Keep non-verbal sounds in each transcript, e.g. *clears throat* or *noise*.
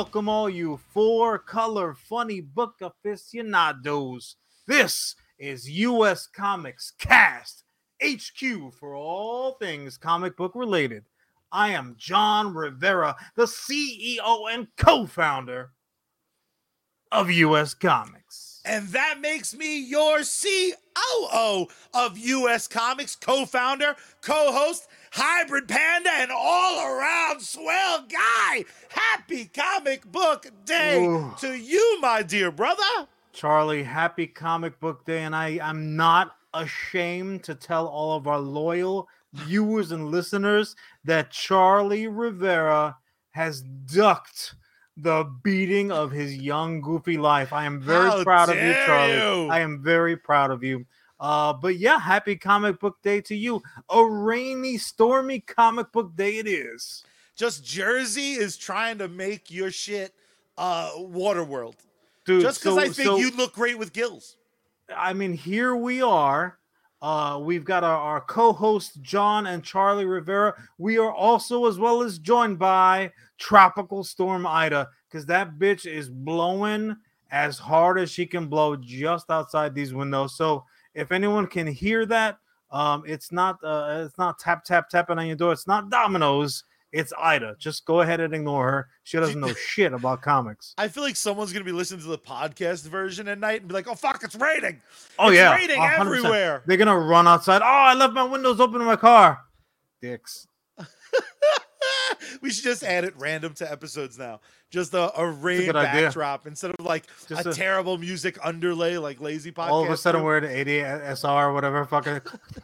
Welcome all you four-color funny book aficionados. This is U.S. Comics Cast HQ for all things comic book related. I am Jon Rivera, the CEO and co-founder of U.S. Comics. And that makes me your COO of US Comics, co founder, co host, hybrid panda, and all around swell guy. Happy comic book day Ooh. to you, my dear brother. Charlie, happy comic book day, and I am not ashamed to tell all of our loyal viewers and listeners that Charlie Rivera has ducked the beating of his young, goofy life. I am very How proud of you, Charlie. you. I am very proud of you. Uh, but yeah, happy comic book day to you. A rainy, stormy comic book day it is. Just Jersey is trying to make your shit uh Waterworld. Dude, Just because so- I think so- you'd look great with gills. I mean, here we are. Uh, we've got our, our co-host Jon and Charlie Rivera. We are also as well as joined by Tropical Storm Ida because that bitch is blowing as hard as she can blow just outside these windows. So if anyone can hear that, um, it's not uh, it's not tap tap tapping on your door. It's not dominoes. It's Ida. Just go ahead and ignore her. She doesn't know *laughs* shit about comics. I feel like someone's gonna be listening to the podcast version at night and be like, "Oh fuck, it's raining! Oh It's yeah, raining 100%. everywhere." They're gonna run outside. Oh, I left my windows open in my car. Dicks. *laughs* we should just add it random to episodes now. Just a, a rain good idea. backdrop instead of like Just a, a- terrible music underlay like lazy podcast. All of a sudden, do. we're at 80 SR, whatever. Fucking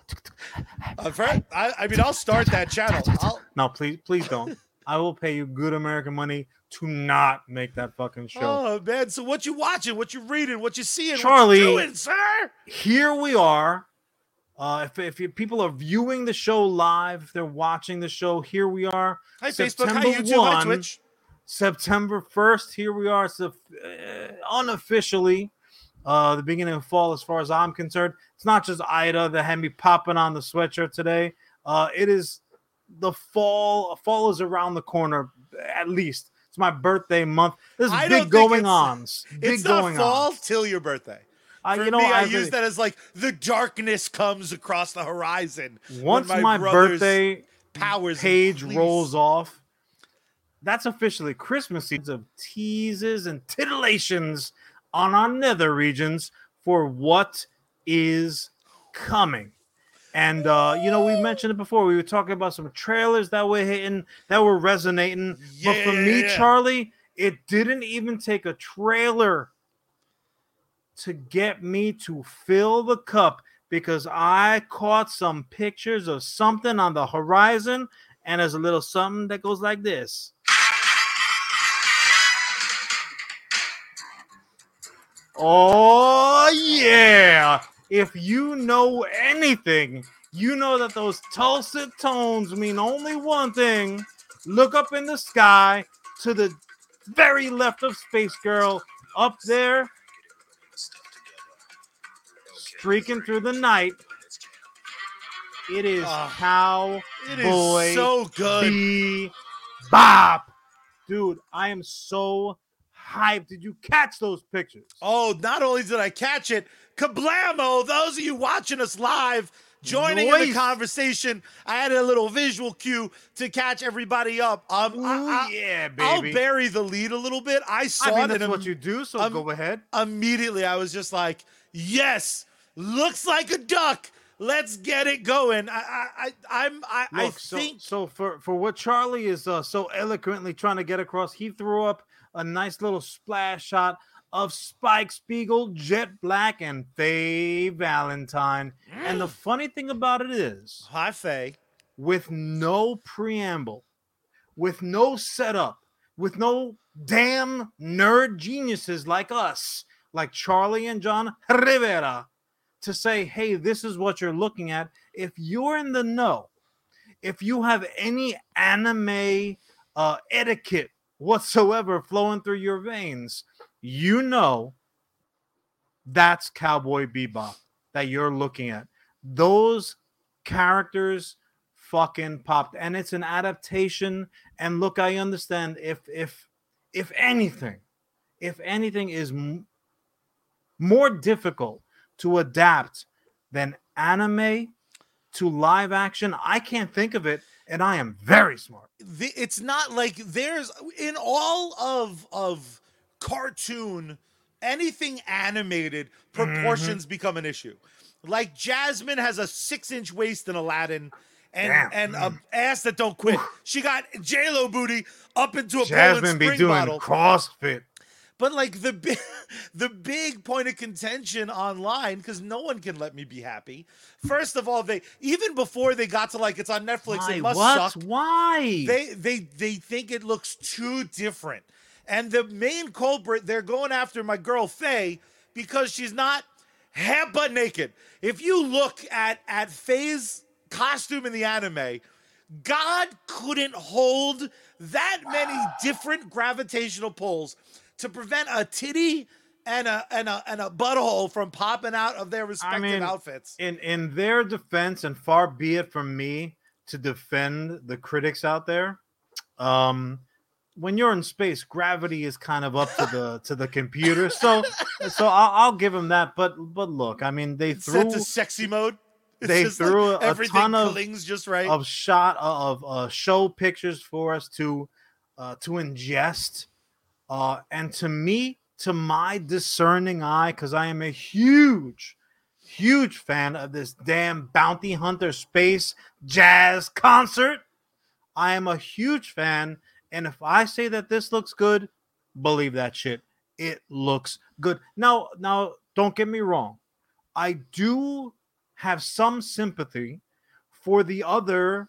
*laughs* *laughs* I've heard- I, I mean, I'll start that channel. I'll, no, please, please don't. I will pay you good American money to not make that fucking show. oh man, so what you watching? What you reading? What you seeing? Charlie- what you doing, sir? Here we are. Uh, if if you, people are viewing the show live, if they're watching the show, here we are. Hi Facebook, hi September YouTube, hi 1. Twitch. September 1st. Here we are. It's uh, unofficially uh, the beginning of fall, as far as I'm concerned. It's not just Ida that had me popping on the sweatshirt today. Uh, it is the fall. Fall is around the corner, at least. It's my birthday month. There's I big going ons. Big It's not going fall on. till your birthday. I, For you know, me, I, I use that as like the darkness comes across the horizon. once my, brother's birthday powers page rolls off, that's officially Christmas seasons of teases and titillations on our nether regions for what is coming. And uh, you know, we mentioned it before. We were talking about some trailers that were hitting, that were resonating. but for me, yeah, yeah. Charlie, it didn't even take a trailer to get me to fill the cup because I caught some pictures of something on the horizon, and there's a little something that goes like this. Oh, yeah. If you know anything, you know that those dulcet tones mean only one thing. Look up in the sky to the very left of Space Girl, up there, streaking through the night. It is Ah, It is so good. Bebop. Dude, I am so hyped. Did you catch those pictures? Oh, not only did I catch it, kablamo! Those of you watching us live, joining in the conversation, I added a little visual cue to catch everybody up. Um, Ooh, I, I, yeah, I'll baby. bury the lead a little bit. I saw I mean, it that's what im- you do, so um, go ahead. immediately I was just like, yes, looks like a duck. Let's get it going. I, I, I I'm, I, I Look, so, think so for for what Charlie is uh, so eloquently trying to get across, he threw up a nice little splash shot of Spike Spiegel, Jet Black, and Faye Valentine. And the funny thing about it is, hi Faye. with no preamble, with no setup, with no damn nerd geniuses like us, like Charlie and Jon Rivera, to say, hey, this is what you're looking at. If you're in the know, if you have any anime uh, etiquette whatsoever flowing through your veins, you know that's Cowboy Bebop that you're looking at. Those characters fucking popped and it's an adaptation and look i understand if if if anything if anything is m- more difficult to adapt than anime to live action. I can't think of it and i am very smart. The, it's not like there's in all of of cartoon anything animated proportions Mm-hmm. become an issue. Like jasmine has a six inch waist in aladdin and Damn. and a ass that don't quit. She got j-lo booty up into a jasmine Poland be doing bottle. Crossfit but like the big, *laughs* the big point of contention online, because no one can let me be happy. First of all, they even before they got to like it's on Netflix, Why? it must what? suck. why They they they think it looks too different. And the main culprit, they're going after my girl Faye because she's not half butt naked. If you look at at Faye's costume in the anime, God couldn't hold that many different gravitational pulls to prevent a titty and a and a and a butthole from popping out of their respective mean, outfits. in in their defense and far be it from me to defend the critics out there um when you're in space gravity is kind of up to the *laughs* to the computer so so i'll, I'll give them that but but look i mean they threw to sexy mode. *laughs* It's they just like threw a ton of- just right. of shot of uh, show pictures for us to uh, to ingest uh, and to me to my discerning eye because i am a huge huge fan of this damn bounty hunter space jazz concert i am a huge fan and if i say that this looks good believe that shit. It looks good. Now now don't get me wrong. I do have some sympathy for the other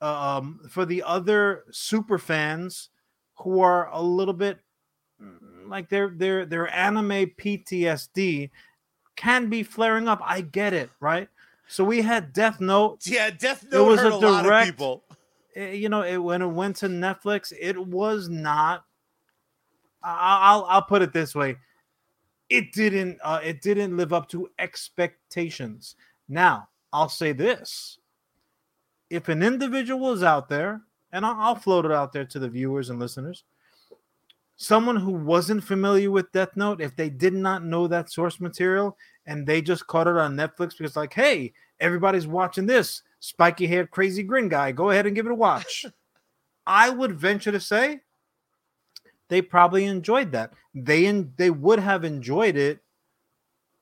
um for the other super fans who are a little bit mm, like their their their anime PTSD can be flaring up. I get it, right? So we had Death Note. yeah, Death Note it was hurt a a, lot of direct- people. eh, You know, it, when it went to Netflix, it was not. I- I'll I'll put it this way, it didn't uh, it didn't live up to expectations. Now I'll say this: if an individual is out there, and I'll, I'll float it out there to the viewers and listeners, someone who wasn't familiar with Death Note, if they did not know that source material and they just caught it on Netflix because, like, hey, everybody's watching this spiky haired, crazy grin guy, go ahead and give it a watch. *laughs* I would venture to say they probably enjoyed that. They in, they would have enjoyed it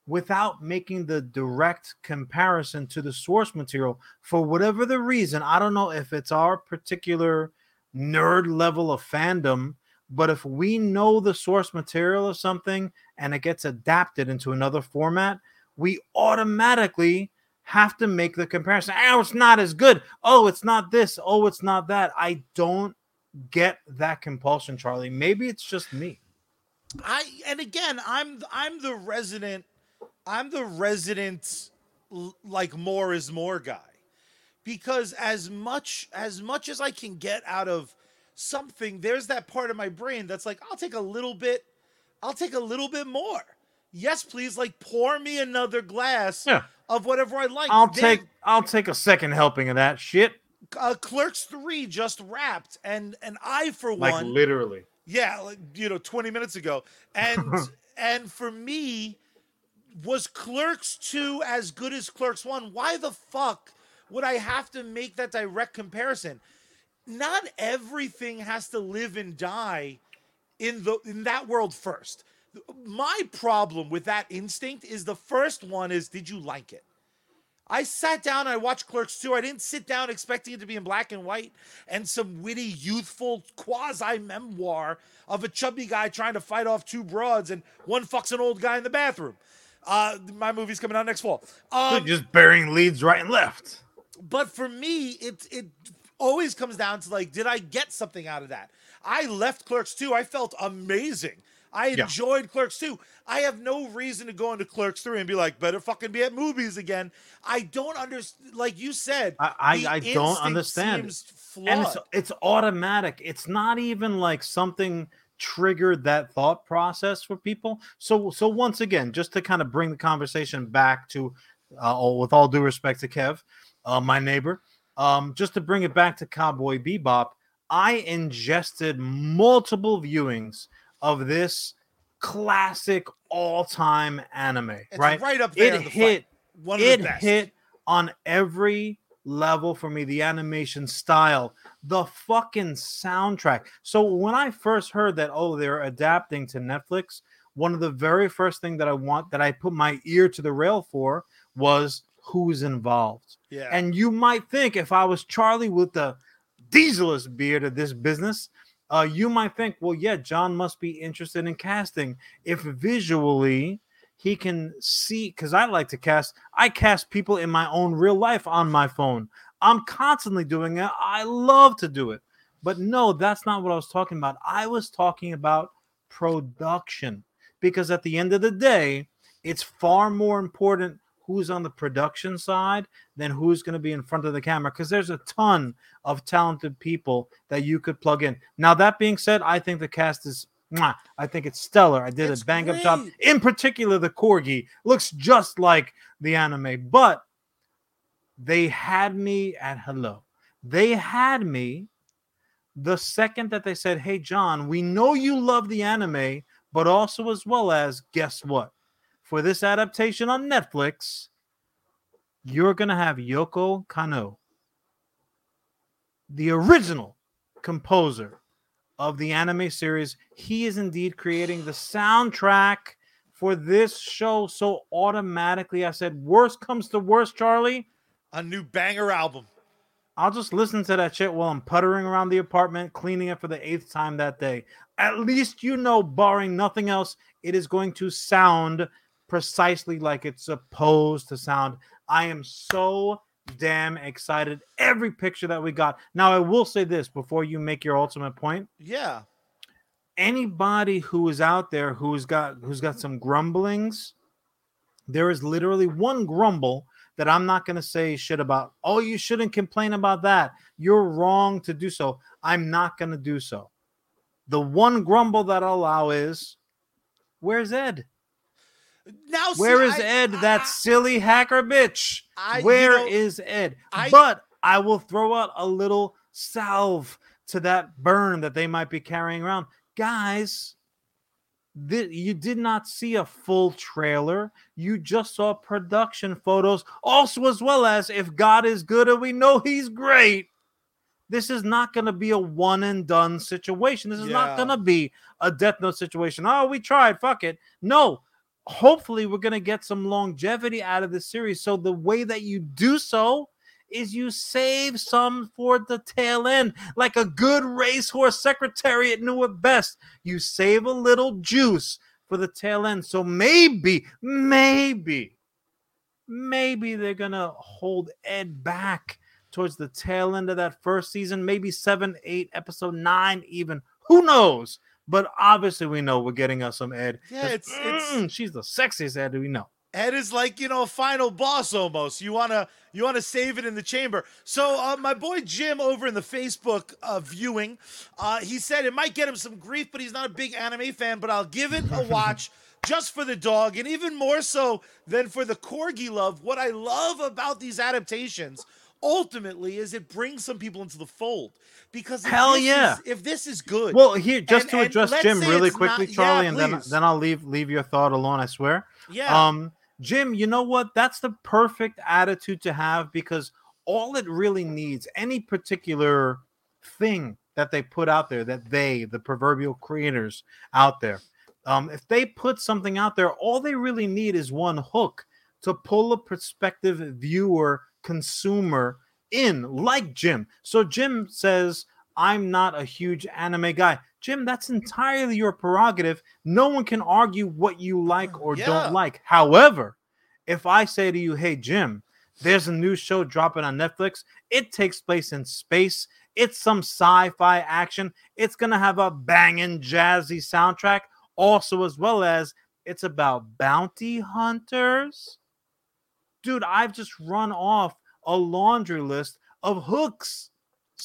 without making the direct comparison to the source material for whatever the reason. I don't know if it's our particular nerd level of fandom, but if we know the source material of something and it gets adapted into another format, we automatically have to make the comparison. Oh, it's not as good. Oh, it's not this. Oh, it's not that. I don't get that compulsion, Charlie. Maybe it's just me. I and again, I'm I'm the resident, I'm the resident like more is more guy, because as much as much as I can get out of something, there's that part of my brain that's like, I'll take a little bit, I'll take a little bit more. Yes, please, like pour me another glass Yeah. of whatever I like. I'll They- take I'll take a second helping of that shit. uh, Clerks three just wrapped, and and I for Like one, literally. yeah, like, you know, 20 minutes ago. And *laughs* and for me, was Clerks 2 as good as Clerks 1? Why the fuck would I have to make that direct comparison? Not everything has to live and die in the in that world first. My problem with that instinct is the first one is did you like it? I sat down I watched Clerks 2. I didn't sit down expecting it to be in black and white and some witty, youthful quasi memoir of a chubby guy trying to fight off two broads and one fucks an old guy in the bathroom. Uh, my movie's coming out next fall. Um, just burying leads right and left. but for me, it it always comes down to like, did I get something out of that? I left Clerks 2. I felt amazing. I Yeah. enjoyed Clerks 2. I have no reason to go into Clerks 3 and be like, better fucking be at movies again. I don't understand. Like you said, I- I- I don't understand. And it's it's automatic. It's not even like something triggered that thought process for people. So so once again, just to kind of bring the conversation back to, uh, with all due respect to Kev, uh, my neighbor. Um, just to bring it back to Cowboy Bebop, I ingested multiple viewings of this classic all-time anime. It's right, right up there. it the hit. fight. One of It the best. hit on every level for me. The animation style, the fucking soundtrack. So when I first heard that, oh, they're adapting to Netflix, one of the very first thing that I want that I put my ear to the rail for was who's involved. Yeah. And you might think if I was Charlie with the dieselest beard of this business, uh, you might think, well, yeah, Jon must be interested in casting if visually he can see. Because I like to cast, I cast people in my own real life on my phone. I'm constantly doing it. I love to do it. But no, that's not what I was talking about. I was talking about production because at the end of the day, it's far more important who's on the production side than who's going to be in front of the camera because there's a ton of talented people that you could plug in. Now, that being said, I think the cast is. mwah, I think it's stellar. I did It's a bang up job. In particular, the corgi looks just like the anime, but they had me at hello. They had me the second that they said, Hey, Jon, we know you love the anime, but also as well as, guess what? For this adaptation on Netflix, you're going to have Yoko Kanno, the original composer of the anime series. He is indeed creating the soundtrack for this show. So automatically, I said, Worst comes to worst, Charlie. A new banger album. I'll just listen to that shit while I'm puttering around the apartment, cleaning it for the eighth time that day. At least you know, barring nothing else, it is going to sound precisely like it's supposed to sound. I am so damn excited. Every picture that we got. Now, I will say this before you make your ultimate point. Yeah. Anybody who is out there who's got who's got some grumblings, there is literally one grumble that I'm not going to say shit about. Oh, you shouldn't complain about that. You're wrong to do so. I'm not going to do so. The one grumble that I'll allow is where's Ed? Now, see, Where is I- Ed, I- that silly hacker bitch? I- you know, is Ed? I- but I will throw out a little salve to that burn that they might be carrying around. Guys, thi- you did not see a full trailer. You just saw production photos, also as well as if God is good and we know he's great. This is not going to be a one and done situation. This is not going to be a Death Note situation. Oh, we tried. Fuck it. No. Hopefully, we're going to get some longevity out of this series. So, the way that you do so is you save some for the tail end, like a good racehorse secretariat knew it best. You save a little juice for the tail end. So, maybe, maybe, maybe they're going to hold Ed back towards the tail end of that first season, maybe seven, eight, episode nine, even. Who knows? But obviously, we know we're getting us some Ed. Yeah, it's- it's- mm, she's the sexiest Ed we know. Ed is like you know final boss almost. You wanna you wanna save it in the chamber. So uh, my boy Jim over in the Facebook uh, viewing, uh, he said it might get him some grief, but he's not a big anime fan. But I'll give it a *laughs* watch just for the dog, and even more so than for the corgi love. What I love about these adaptations ultimately is it brings some people into the fold because Hell yeah. is, if this is good, Well, here just And- to address Jim really quickly, not- yeah, Charlie, and then then I'll leave leave your thought alone. I swear. yeah, Um, Jim, you know what? That's the perfect attitude to have because all it really needs, any particular thing that they put out there, that they, the proverbial creators out there, um, if they put something out there, all they really need is one hook to pull a prospective viewer, consumer in, like Jim. So Jim says, I'm not a huge anime guy. Jim, that's entirely your prerogative. No one can argue what you like or Yeah. don't like. However, if I say to you, hey, Jim, there's a new show dropping on Netflix, it takes place in space. It's some sci fi action. It's going to have a banging, jazzy soundtrack, also, as well as it's about bounty hunters. Dude, I've just run off a laundry list of hooks.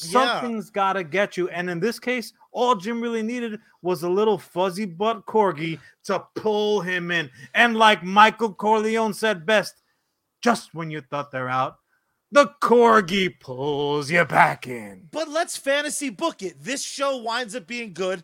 Yeah. Something's got to get you. And in this case, all Jim really needed was a little fuzzy butt corgi to pull him in. And like Michael Corleone said best, just when you thought they're out, the corgi pulls you back in. But let's fantasy book it. This show winds up being good.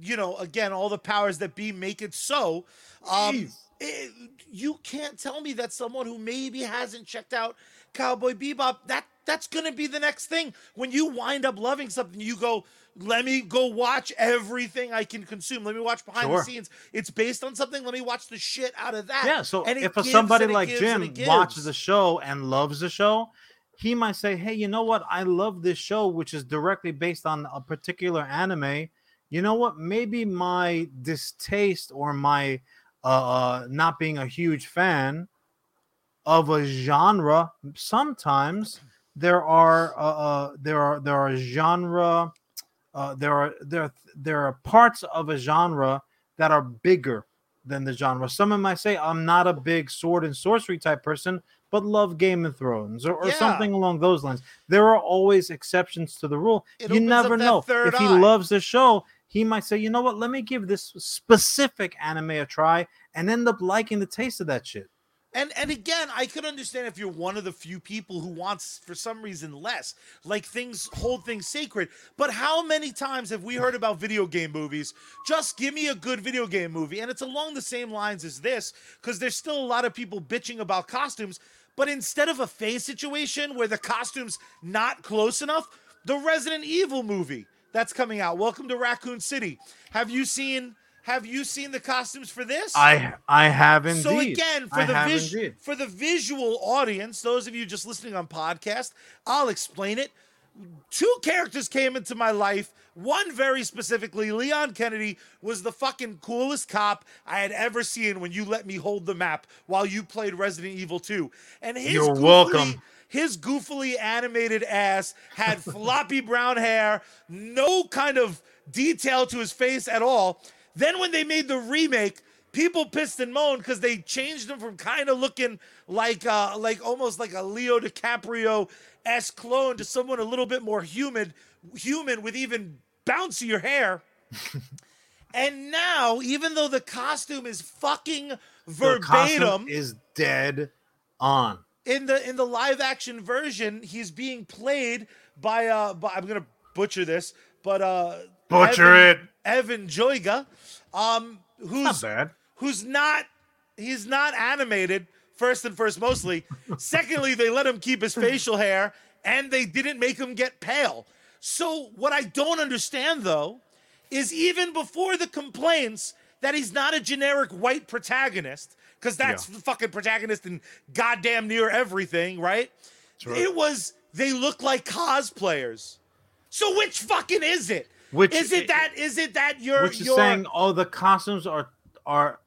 You know, again, all the powers that be make it so. Um, it- you can't tell me that someone who maybe hasn't checked out Cowboy Bebop that that's going to be the next thing. When you wind up loving something, you go, "Let me go watch everything I can consume. Let me watch behind Sure. the scenes. It's based on something. Let me watch the shit out of that." Yeah, so And if gives somebody like gives Jim watches the show and loves the show, he might say, "Hey, you know what? I love this show, which is directly based on a particular anime. You know what? Maybe my distaste or my uh, uh not being a huge fan of a genre. Sometimes there are uh, uh there are there are genre." Uh, there are there are- there are parts of a genre that are bigger than the genre. Someone might say, I'm not a big sword and sorcery type person, but love Game of Thrones or, or Yeah. something along those lines. There are always exceptions to the rule. It you never know. If he eye. loves the show, he might say, you know what, let me give this specific anime a try and end up liking the taste of that shit. And and again, I could understand if you're one of the few people who wants for some reason less, like things hold things sacred. But how many times have we heard about video game movies? Just give me a good video game movie, and it's along the same lines as this, because there's still a lot of people bitching about costumes. But instead of a Faye's situation where the costume's not close enough, the Resident Evil movie that's coming out. Welcome to Raccoon City. Have you seen? Have you seen the costumes for this? I I have indeed. So again, for I the vis- for the visual audience, those of you just listening on podcast, I'll explain it. Two characters came into my life. One very specifically, Leon Kennedy was the fucking coolest cop I had ever seen when you let me hold the map while you played Resident Evil 2. And his You're goofily- welcome. His goofily animated ass had *laughs* floppy brown hair, no kind of detail to his face at all. Then when they made the remake, people pissed and moaned because they changed him from kind of looking like uh like almost like a Leo DiCaprio s clone to someone a little bit more human, human with even bouncier hair. *laughs* and now, even though the costume is fucking The costume verbatim is dead on. in the in the live action version, he's being played by uh by, I'm gonna butcher this, but uh Butcher Evan, it. Evan Joiga, um Not who's bad. who's not he's not animated first and first mostly. *laughs* Secondly, they let him keep his facial hair and they didn't make him get pale. So what I don't understand though is even before the complaints that he's not a generic white protagonist because that's Yeah. the fucking protagonist in goddamn near everything, right? right. It was they look like cosplayers. So which fucking is it? Which- is it that is it that you're Which is saying, oh, the costumes are are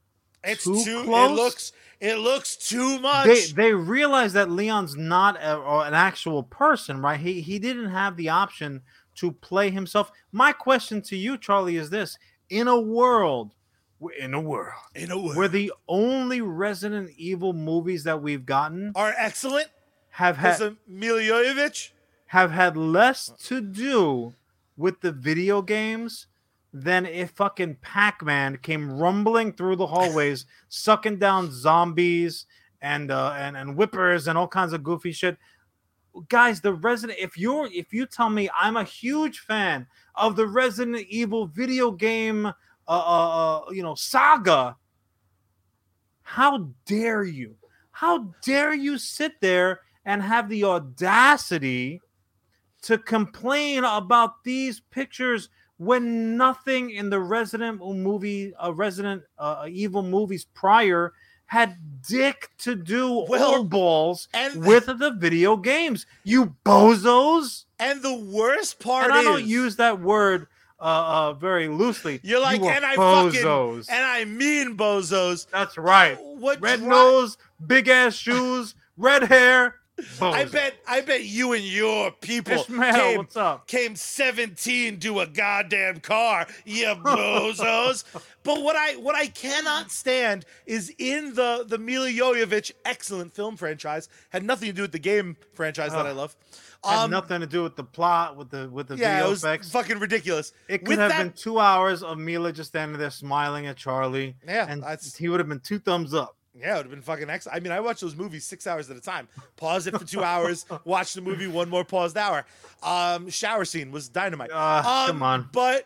it's too too, close? it looks it looks too much. they they realize that Leon's not a, an actual person, right? He he didn't have the option to play himself. My question to you, Charlie, is this: in a world, in a world in a way where the only Resident Evil movies that we've gotten are excellent. have had Milla Jovovich. have had less to do with the video games than if fucking Pac-Man came rumbling through the hallways, *laughs* sucking down zombies and uh and, and whippers and all kinds of goofy shit. Guys, the Resident if you're if you tell me I'm a huge fan of the Resident Evil video game uh, uh, uh you know saga, how dare you? How dare you sit there and have the audacity to complain about these pictures when nothing in the Resident movie, uh, Resident uh, Evil movies prior had dick to do Well, balls and- with the video games? You bozos! And the worst part And I is don't use that word uh, uh, very loosely. you're like, You and I bozos. fucking and I mean bozos. That's right. What Red dri- nose, big ass shoes, red hair. I bet I bet you and your people Ishmael, came, what's up? came 17 to a goddamn car, you bozos. *laughs* but what I what I cannot stand is in the the Milla Jovovich excellent film franchise had nothing to do with the game franchise that I Ugh. love. Had Um, nothing to do with the plot, with the with the yeah, video it was effects. fucking ridiculous. It could With have that- been two hours of Milla just standing there smiling at Charlie. Yeah, and that's- he would have been two thumbs up. Yeah, it would have been fucking excellent. I mean, I watch those movies six hours at a time. Pause it for two hours, *laughs* watch the movie, one more paused hour. Um, shower scene was dynamite. Uh, um, come on. But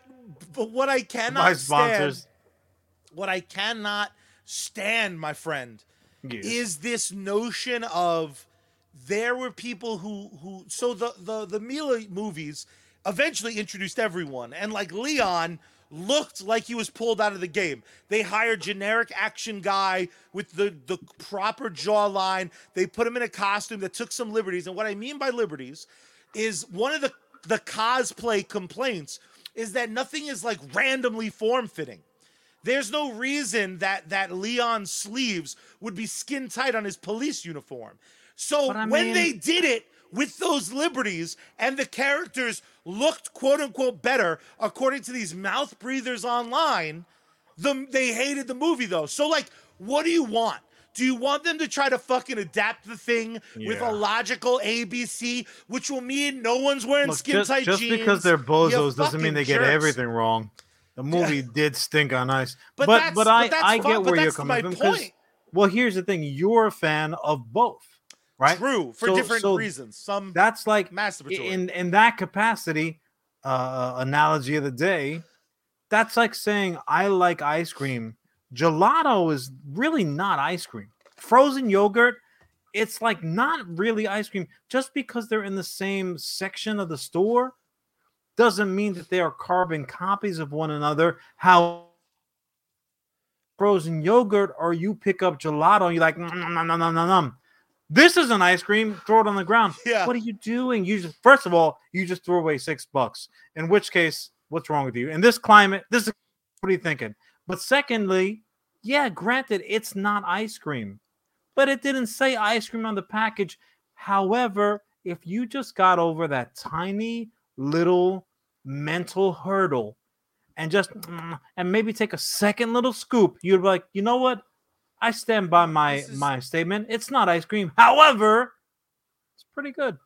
but what I cannot My stand, sponsors. what I cannot stand, my friend, Yes. is this notion of there were people who who so the the the Milla movies eventually introduced everyone and like Leon looked like he was pulled out of the game. They hired generic action guy with the the proper jawline. They put him in a costume that took some liberties and what I mean by liberties is one of the the cosplay complaints is that nothing is like randomly form fitting. There's no reason that that Leon's sleeves would be skin tight on his police uniform. So I when mean- they did it with those liberties and the characters looked quote unquote better according to these mouth breathers online, the they hated the movie though. So like what do you want? Do you want them to try to fucking adapt the thing with a logical ABC, which will mean no one's wearing Look, skin just, tight just jeans? because they're bozos doesn't mean they get everything wrong. The movie did stink on ice, But but that's- but, I that's I get but where you're coming my from. Well, here's the thing: you're a fan of both, right? True, for So- different so reasons. Some That's like masturbatory. in in that capacity. Uh, uh, analogy of the day. That's like saying I like ice cream. Gelato is really not ice cream. Frozen yogurt, it's like not really ice cream. Just because they're in the same section of the store doesn't mean that they are carbon copies of one another. How frozen yogurt or you pick up gelato you're like, nom, nom, nom, nom, nom. This is an ice cream, throw it on the ground. *laughs* Yeah. What are you doing? You just first of all, you just threw away six bucks. In which case, what's wrong with you? In this climate, this is what are you thinking? But secondly, yeah, granted, it's not ice cream, but it didn't say ice cream on the package. However, if you just got over that tiny little mental hurdle and just mm, and maybe take a second little scoop, you'd be like, you know what? I stand by my is- my statement. It's not ice cream. *laughs* However, it's pretty good.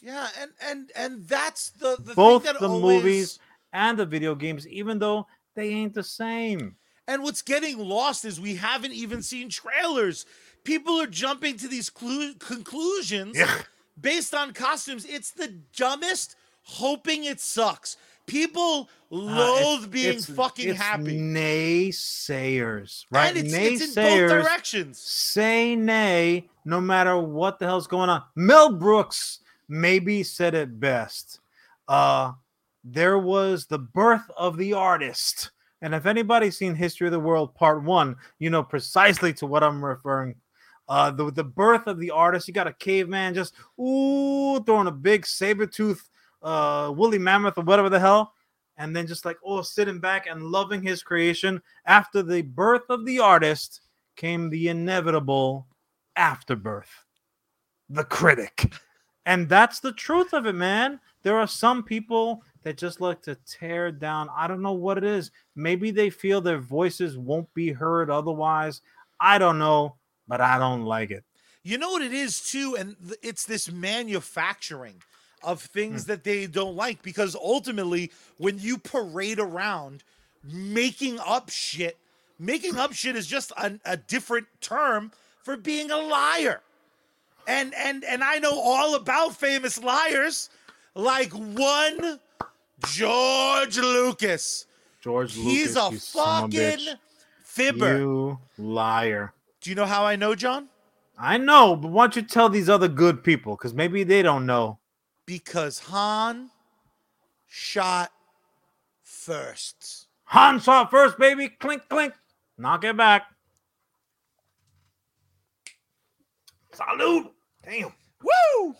yeah, and and and that's the, the Both thing that the always, movies and the video games, even though they ain't the same. And what's getting lost is we haven't even seen trailers. People are jumping to these clu- conclusions Yeah. based on costumes. It's the dumbest, hoping it sucks. People Uh, loathe it's- being it's- fucking it's happy. Naysayers, right? And it's, it's in both naysayers directions. say nay no matter what the hell's going on. Mel Brooks maybe said it best. Uh there was the birth of the artist. And if anybody's seen History of the World Part 1, you know precisely to what I'm referring. Uh the, the birth of the artist, you got a caveman just ooh throwing a big saber tooth uh woolly mammoth or whatever the hell and then just like oh sitting back and loving his creation. After the birth of the artist came the inevitable afterbirth. The critic. And that's the truth of it man. There are some people that just like to tear down. I don't know what it is. Maybe they feel their voices won't be heard otherwise. I don't know but i don't like it. You know what it is too, and it's this manufacturing of things hmm. that they don't like because ultimately, when you parade around making up shit, making up shit is just a, a different term for being a liar. And and and I know all about famous liars, like one George Lucas. george He's lucas a you son of a fucking fibber. you liar Do you know how I know, Jon? I know, but why don't you tell these other good people? Because maybe they don't know. Because Han shot first. Han it first, baby. Clink, clink. Knock it back. Salute. Damn. Woo!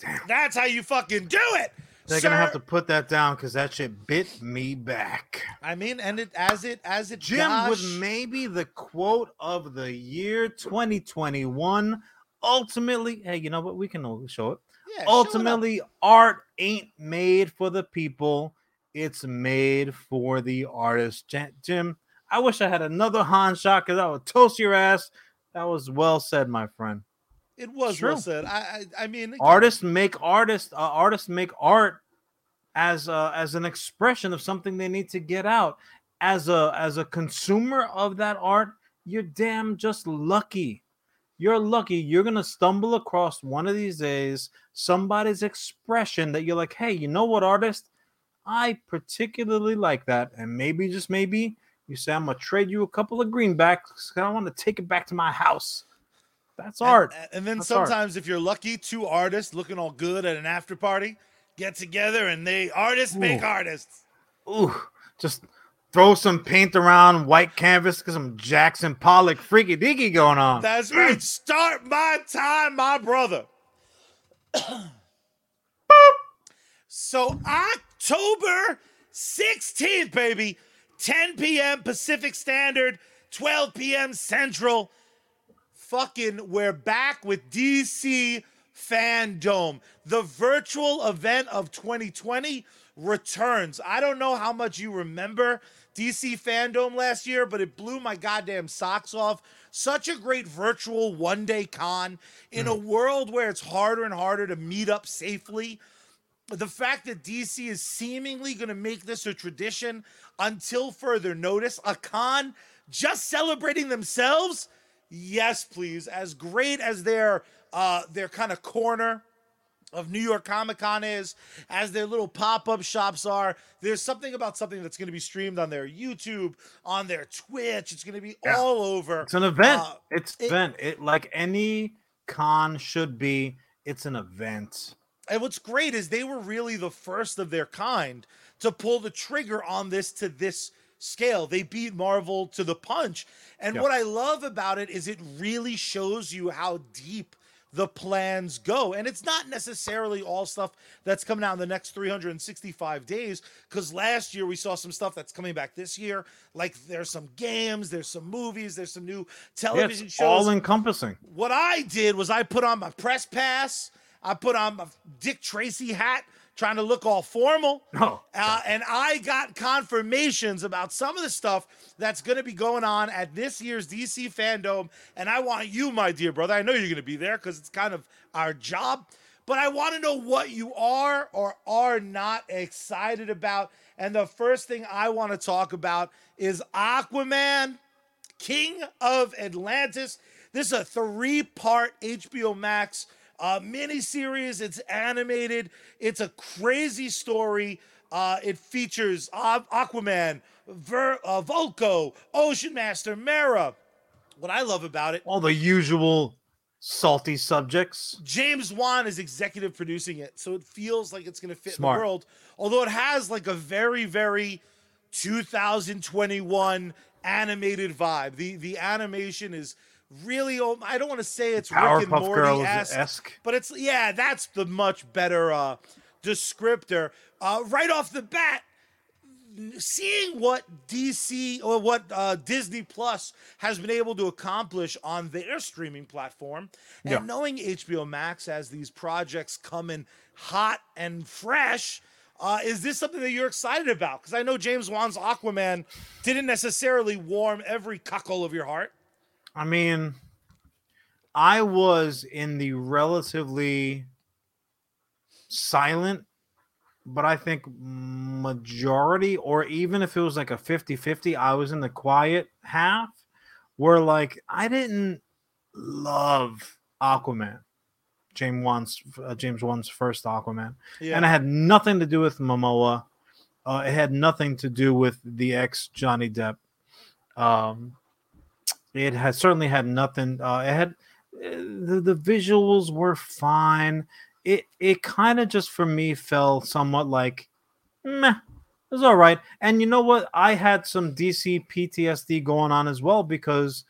Damn. That's how you fucking do it. They're sir. gonna have to put that down because that shit bit me back. I mean, and it as it as it Jim gosh, with maybe the quote of the year 2021. Ultimately, hey, you know what? We can all show it. Yeah, show it up. Ultimately, art ain't made for the people, it's made for the artist. Jim, I wish I had another Han shot because I would toast your ass. That was well said, my friend. it was true. well said. I I, I mean, again, Artists make artists. Uh, artists make art as uh, as an expression of something they need to get out. As a as a consumer of that art, you're damn just lucky. You're lucky. You're going to stumble across one of these days somebody's expression that you're like, hey, you know what, artist? I particularly like that. And maybe, just maybe, you say, I'm going to trade you a couple of greenbacks. Because I want to take it back to my house. That's art. And, and then That's sometimes, art. if you're lucky, two artists looking all good at an after party get together and they artists make artists. Ooh, just throw some paint around white canvas, get some Jackson Pollock freaky deaky going on. That's right. Mm. Start my time, my brother. so October 16th, baby, 10 p.m. Pacific Standard, 12 p.m. Central. Fucking, we're back with DC Fandom. The virtual event of 2020 returns. I don't know how much you remember DC Fandom last year, but it blew my goddamn socks off. Such a great virtual one day con in a world where it's harder and harder to meet up safely. The fact that DC is seemingly going to make this a tradition until further notice, a con just celebrating themselves. Yes, please. As great as their uh, their kind of corner of New York Comic Con is, as their little pop up shops are. There's something about something that's going to be streamed on their YouTube, on their Twitch. It's going to be Yeah. all over. It's an event. Uh, it's it- event. It like any con should be. It's an event. And what's great is they were really the first of their kind to pull the trigger on this to this scale. They beat Marvel to the punch. And Yeah. what I love about it is it really shows you how deep the plans go. And it's not necessarily all stuff that's coming out in the next 365 days, because last year we saw some stuff that's coming back this year. Like there's some games, there's some movies, there's some new Yeah, television it's shows all encompassing. what I did was I put on my press pass, I put on my Dick Tracy hat, trying to look all formal. *laughs* Oh, Uh, and I got confirmations about some of the stuff that's going to be going on at this year's DC Fandom. And I want you, my dear brother, I know you're going to be there because it's kind of our job, but I want to know what you are or are not excited about. And the first thing I want to talk about is Aquaman. King of Atlantis. This is a three-part HBO Max uh, miniseries. It's animated. It's a crazy story. Uh, it features Aquaman, Ver- uh, Vulko, Ocean Master, Mera. What I love about it, all the usual salty subjects. James Wan is executive producing it, so it feels like it's going to fit Smart. the world. Although it has like a very, very 2021 animated vibe. The the animation is really. oh, I don't want to say it's Rick and Powerpuff Morty Girls esque, but it's yeah, that's the much better uh, descriptor. Uh, right off the bat, seeing what DC or what uh, Disney Plus has been able to accomplish on their streaming platform, and Yeah. knowing HBO Max as these projects come in hot and fresh. Uh, is this something that you're excited about? Because I know James Wan's Aquaman didn't necessarily warm every cuckle of your heart. I mean, I was in the relatively silent, but I think majority, or even if it was like a 50 50, I was in the quiet half where like I didn't love Aquaman. James Wan's uh, James Wan's first Aquaman, Yeah. and it had nothing to do with Momoa. Uh, it had nothing to do with the ex Johnny Depp. Um, it had certainly had nothing. Uh, it had uh, the the visuals were fine. It it kind of just for me fell somewhat like, meh. It was all right. And you know what? I had some DC PTSD going on as well because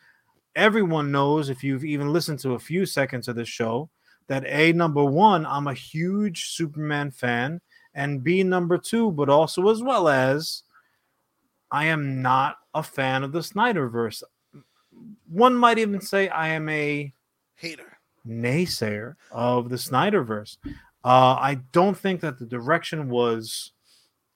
everyone knows if you've even listened to a few seconds of this show that a number one, I'm a huge Superman fan, and B number two, but also as well as I am not a fan of the Snyderverse. One might even say I am a Hater. naysayer of the Snyderverse. Uh, I don't think that the direction was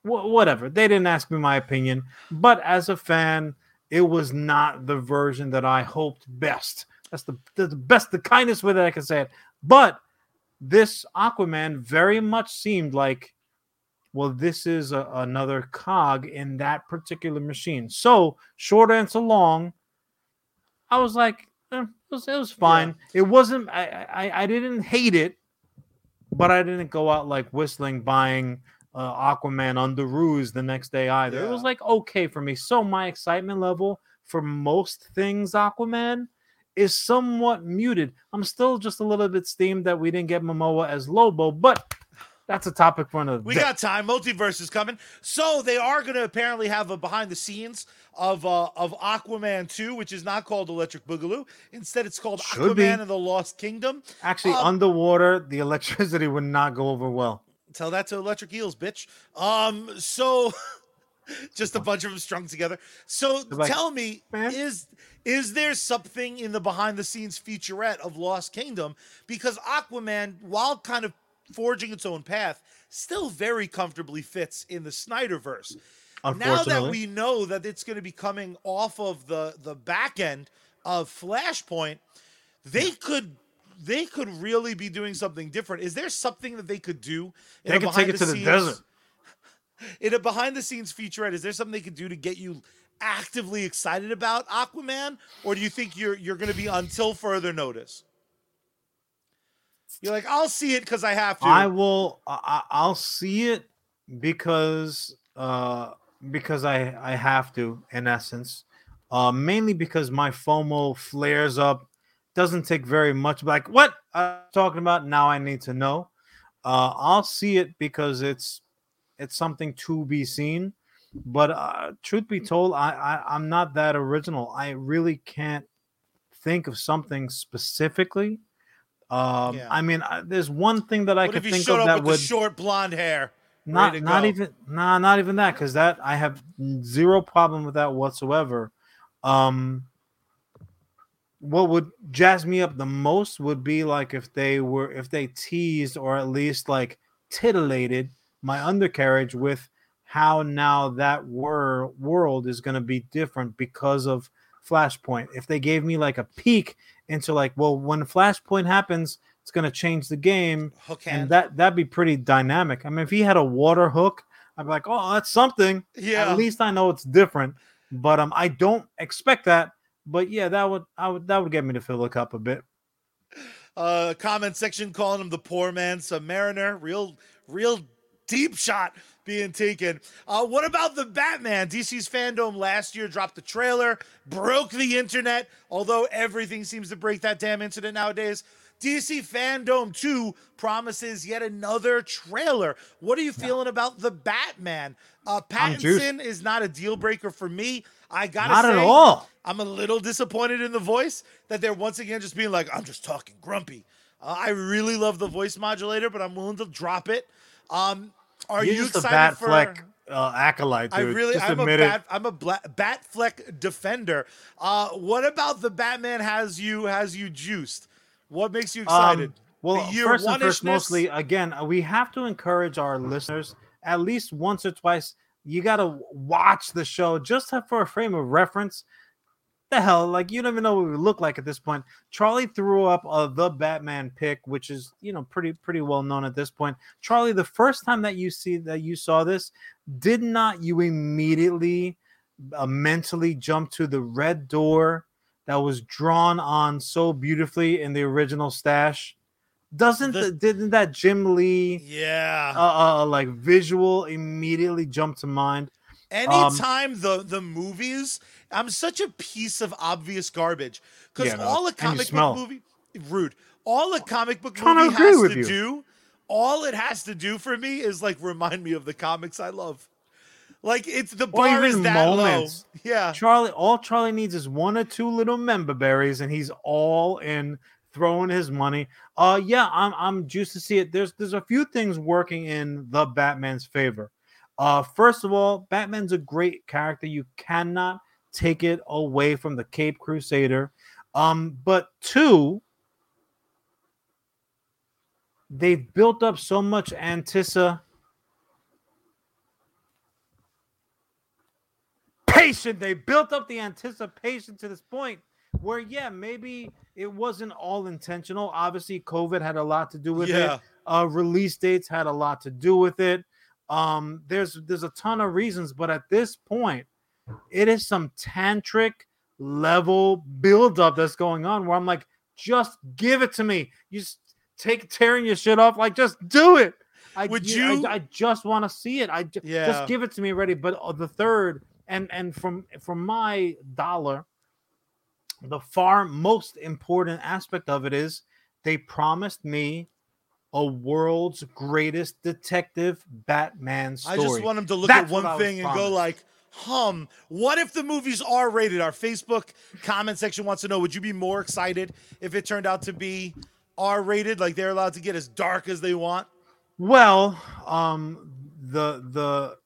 wh- whatever. They didn't ask me my opinion, but as a fan, it was not the version that I hoped best. That's the, the best, the kindest way that I can say it. But this Aquaman very much seemed like, well, this is a, another cog in that particular machine. So, short answer long, I was like, eh, it was it was fine. It wasn't. I, I I didn't hate it, but I didn't go out like whistling buying uh, Aquaman under the ruse the next day either. It was like okay for me. So my excitement level for most things Aquaman is somewhat muted. I'm still just a little bit steamed that we didn't get Momoa as Lobo, but that's a topic for another We day. got time. Multiverse is coming. So they are going to apparently have a behind the scenes of uh, of Aquaman 2, which is not called Electric Boogaloo. Instead, it's called Should Aquaman be. and the Lost Kingdom. Actually, Um, underwater, the electricity would not go over well. Tell that to Electric Eels, bitch. Um, so *laughs* just a bunch of them strung together. So like, tell me, "Man." is is there something in the behind the scenes featurette of Lost Kingdom? Because Aquaman, while kind of forging its own path, still very comfortably fits in the Snyderverse. Now that we know that it's going to be coming off of the the back end of Flashpoint, they could they could really be doing something different. Is there something that they could do? in they a could take it to the behind-the-scenes- desert. *laughs* in a behind the scenes featurette, is there something they could do to get you actively excited about Aquaman, or do you think you're you're going to be until further notice? You're like, I'll see it because I have to. I will. I, I- I'll see it because uh because I I have to in essence. Uh, mainly because my FOMO flares up. Doesn't take very much. Like what I'm talking about now, I need to know. Uh, I'll see it because it's it's something to be seen. But uh, truth be told, I, I I'm not that original. I really can't think of something specifically. Um, Yeah. I mean, I, there's one thing that I what could think showed of up that with would the short blonde hair? not not go? even nah not even that because that I have zero problem with that whatsoever. Um, what would jazz me up the most would be like if they were if they teased or at least like titillated my undercarriage with how now that wor- world is going to be different because of Flashpoint. If they gave me like a peek into like, well, when Flashpoint happens, it's going to change the game Hook hand. and that that'd be pretty dynamic. I mean, if he had a water hook, I'd be like, oh, that's something. yeah. At least I know it's different. But um, I don't expect that. But yeah, that would I would that would get me to fill the cup a bit. uh comment section calling him the poor man submariner real real deep shot being taken. Uh what about the batman? Dc's fandom last year dropped the trailer broke the internet although everything seems to break that damn internet nowadays. Dc fandom 2 promises yet another trailer. What are you feeling about the batman? Uh pattinson is not a deal breaker for me. I gotta Not say at all. I'm a little disappointed in the voice that they're once again just being like, I'm just talking grumpy. Uh, I really love the voice modulator, but I'm willing to drop it. Um, are You're you just a excited bat for? fleck uh, acolyte, I dude. really, just I'm a admit it. I'm a bla- bat fleck defender. Uh, what about the Batman has you has you juiced? What makes you excited? Um, well, first and first, mostly again, uh, we have to encourage our listeners at least once or twice. You got to watch the show just for a frame of reference. The hell, like you don't even know what we look like at this point. Charlie threw up uh, the Batman pick, which is you know pretty pretty well known at this point. Charlie, the first time that you see that you saw this, did not you immediately uh, mentally jump to the red door that was drawn on so beautifully in the original stash? Doesn't The- the, didn't that Jim Lee yeah. uh, uh like visual immediately jump to mind? Anytime the the movies, I'm such a piece of obvious garbage because Yeah, no, all a comic book movie rude. All a comic book movie has to you. do, all it has to do for me is like remind me of the comics I love. Like it's the bar is that moments. low. Yeah, Charlie, all Charlie needs is one or two little member berries, and he's all in throwing his money. Uh yeah, I'm I'm juiced to see it. There's there's a few things working in the Batman's favor. Uh first of all, Batman's a great character. You cannot take it away from the Cape Crusader. Um, but two, they've built up so much antissa patient. They built up the anticipation to this point where, yeah, maybe it wasn't all intentional. Obviously, COVID had a lot to do with yeah. it. Uh, release dates had a lot to do with it. Um, there's there's a ton of reasons, but at this point, it is some tantric level buildup that's going on where I'm like, just give it to me. You just take tearing your shit off, like just do it. I Would you- I- I, just want to see it. I ju- Yeah. just give it to me already. But uh, the third, and and from from my dollar, the far most important aspect of it is they promised me a world's greatest detective Batman story. I just want him to look That's at one what I was thing and go like, hum, what if the movie's R rated? Our Facebook comment section wants to know, would you be more excited if it turned out to be R rated? Like they're allowed to get as dark as they want? Well, um, the the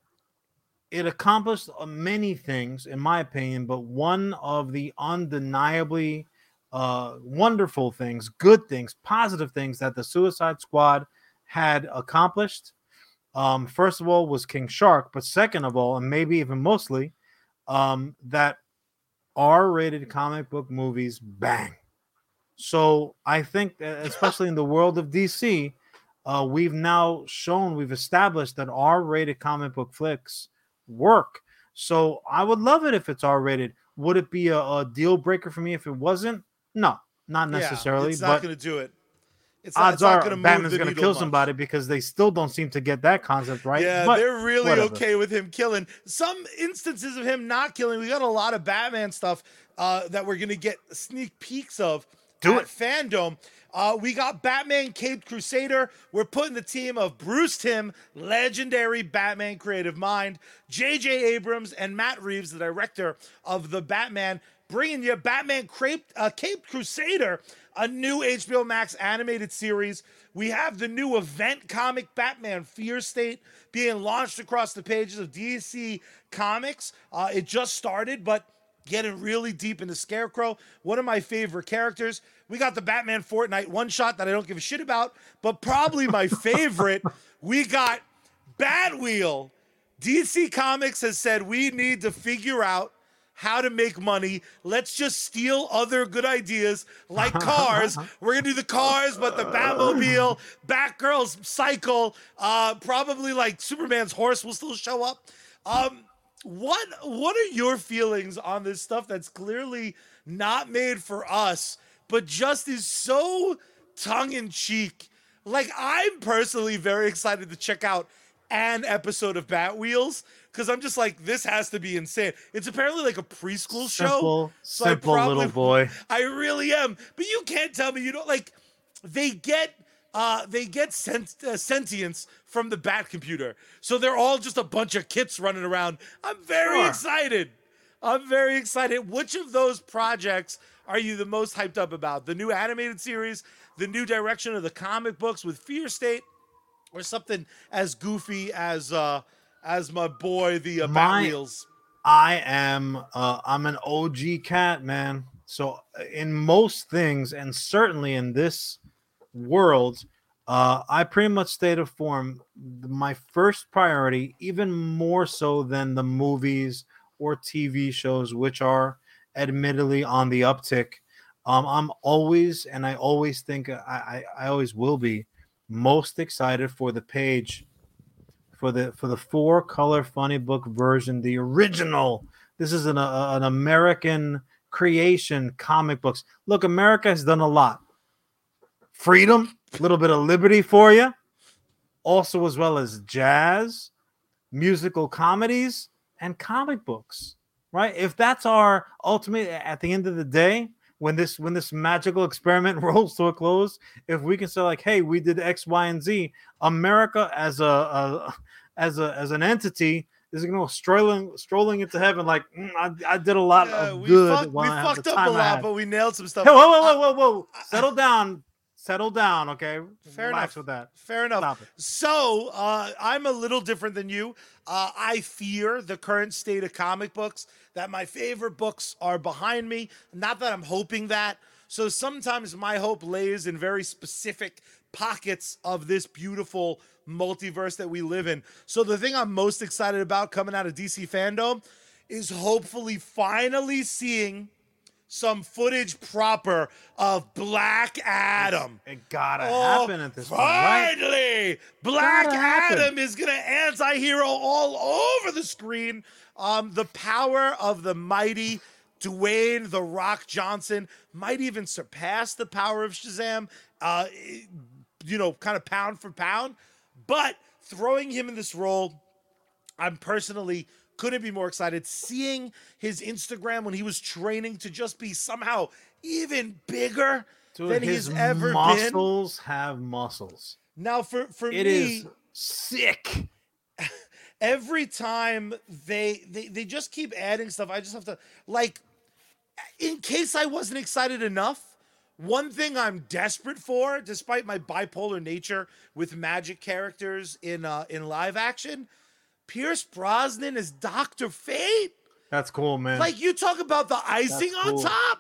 it accomplished uh, many things, in my opinion, but one of the undeniably uh, wonderful things, good things, positive things that the Suicide Squad had accomplished, um, first of all, was King Shark, but second of all, and maybe even mostly, um, that R-rated comic book movies bang. So I think, especially in the world of DC, uh, we've now shown, we've established that R-rated comic book flicks work. So I would love it if it's R-rated. Would it be a, a deal breaker for me if it wasn't? No, not Yeah, necessarily. it's not going to do it. It's not, odds not are gonna Batman's going to kill much. somebody because they still don't seem to get that concept right. Yeah, But they're really whatever. okay with him killing. Some instances of him not killing. We got a lot of Batman stuff uh, that we're gonna get sneak peeks of Do it. Fandom. Uh, we got Batman Caped Crusader. We're putting the team of Bruce Timm, legendary Batman creative mind, J.J. Abrams, and Matt Reeves, the director of the Batman, bringing you Batman Caped, uh, Caped Crusader, a new HBO Max animated series. We have the new event comic Batman Fear State being launched across the pages of DC Comics. Uh, it just started, but getting really deep into Scarecrow, one of my favorite characters. We got the Batman Fortnite one shot that I don't give a shit about, but probably my *laughs* favorite. we got Batwheel. DC Comics has said we need to figure out how to make money. Let's just steal other good ideas like cars. *laughs* We're gonna do the cars, but the Batmobile, Batgirl's cycle, uh, probably like Superman's horse will still show up. Um, what what are your feelings on this stuff that's clearly not made for us, but just is so tongue in cheek? Like I'm personally very excited to check out an episode of Bat Wheels because I'm just like this has to be insane. It's apparently like a preschool show. simple, so I simple little boy. I really am. But you can't tell me you don't like they get uh they get sent, uh, sentience from the bat computer. So they're all just a bunch of kits running around. I'm very Sure. excited. I'm very excited. Which of those projects are you the most hyped up about? The new animated series, the new direction of the comic books with Fear State, or something as goofy as uh as my boy the uh, My- Wheels? I am uh I'm an OG cat, man. So uh, in most things and certainly in this world, uh I pretty much stay to form my first priority even more so than the movies or TV shows which are admittedly on the uptick. Um I'm always and I always think I I, I always will be most excited for the page for the for the four color funny book version, the original. This is an uh, an American creation comic books. Look, America has done a lot. Freedom, a little bit of liberty for you, also as well as jazz, musical comedies, and comic books. Right? If that's our ultimate at the end of the day, when this when this magical experiment *laughs* rolls to a close, if we can say like, hey, we did X, Y, and Z, America as a, a as a as an entity is going to go strolling strolling into heaven like "Mm, I, I did a lot Yeah, of we, good. fucked, we while I had the fucked up a lot, but we nailed some stuff. Hey, whoa, whoa, whoa, whoa, whoa! Settle down, settle down. Okay, Fair Relax enough. with that. Fair enough. So uh, I'm a little different than you. Uh, I fear the current state of comic books. That my favorite books are behind me. Not that I'm hoping that. So sometimes my hope lays in very specific pockets of this beautiful multiverse that we live in. So the thing I'm most excited about coming out of DC fandom is hopefully finally seeing some footage proper of Black Adam. It gotta Oh, happen at this point, right? Finally, Black Gotta happen. Adam is gonna anti-hero all over the screen. Um, the power of the mighty Dwayne the Rock Johnson might even surpass the power of Shazam. Uh, you know, kind of pound for pound. But throwing him in this role, I'm personally couldn't be more excited. Seeing his Instagram when he was training to just be somehow even bigger Dude, than his he's ever been. muscles have muscles. Now, for for It me, is sick. *laughs* every time they, they they just keep adding stuff i just have to like in case i wasn't excited enough one thing i'm desperate for despite my bipolar nature with magic characters in uh in live action pierce brosnan is dr fate That's cool, man. like you talk about the icing on top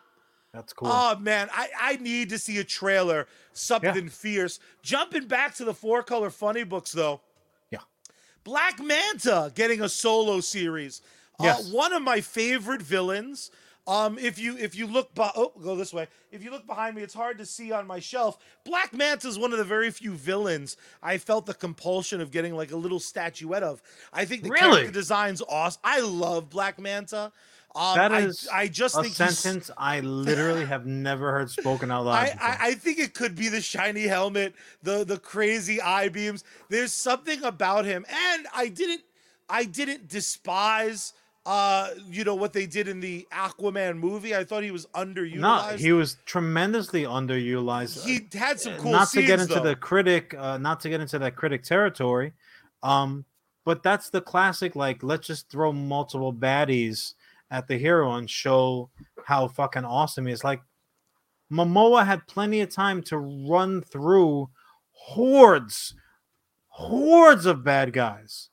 That's cool. Oh man, I, I need to see a trailer, something fierce. Jumping back to the four color funny books though. Yeah. Black Manta getting a solo series. Yes. Uh, one of my favorite villains. Um, if you if you look, be- oh, go this way. If you look behind me, it's hard to see on my shelf. Black Manta is one of the very few villains I felt the compulsion of getting like a little statuette of. I think the Really? character design's awesome. I love Black Manta. Um, That I- I, just a think sentence I literally have never heard spoken out loud. *laughs* I. I, I think it could be the shiny helmet, the the crazy eye beams. There's something about him, and I didn't I didn't despise uh you know what they did in the Aquaman movie. I thought he was no, underutilized. he was tremendously underutilized. he had some cool not scenes, to get into though. the critic, uh, not to get into that critic territory, um, but that's the classic. Like, let's just throw multiple baddies at the hero and show how fucking awesome he is. Like, Momoa had plenty of time to run through hordes, hordes of bad guys,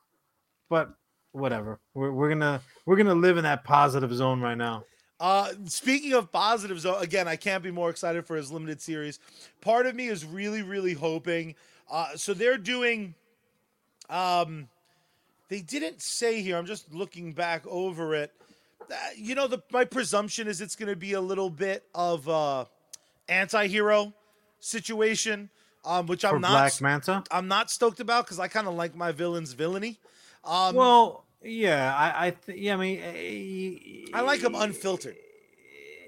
but whatever. We're, we're gonna we're gonna live in that positive zone right now. Uh, speaking of positives, though, again, I can't be more excited for his limited series. Part of me is really, really hoping. Uh, so they're doing. Um, they didn't say here. I'm just looking back over it. Uh, you know, the my presumption is it's going to be a little bit of uh, anti-hero situation, um, which For I'm not. Black Manta. I'm not stoked about because I kind of like my villain's villainy. Um, Well, yeah, I, I, th- yeah, I mean, eh, I like him unfiltered.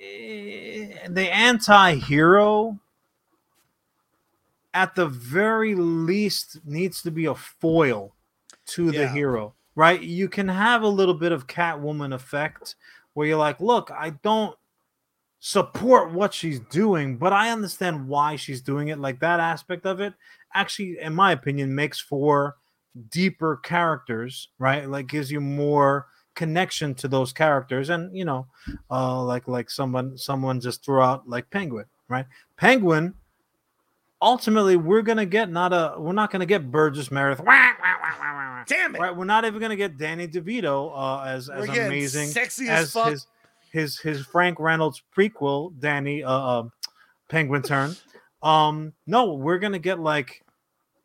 eh, the anti-hero, at the very least, needs to be a foil to the Yeah. hero, right? You can have a little bit of Catwoman effect where you're like, look, I don't support what she's doing, but I understand why she's doing it. Like that aspect of it, actually, in my opinion, makes for deeper characters, right? Like gives you more connection to those characters, and you know, uh, like like someone someone just threw out like Penguin, right? Penguin. Ultimately, we're gonna get not a we're not gonna get Burgess Meredith. Wah, wah, wah. Damn it! Right, we're not even gonna get Danny DeVito uh, as We're as amazing sexy as, as fuck. his his his Frank Reynolds prequel, Danny uh, uh Penguin turn. *laughs* Um, no, we're gonna get like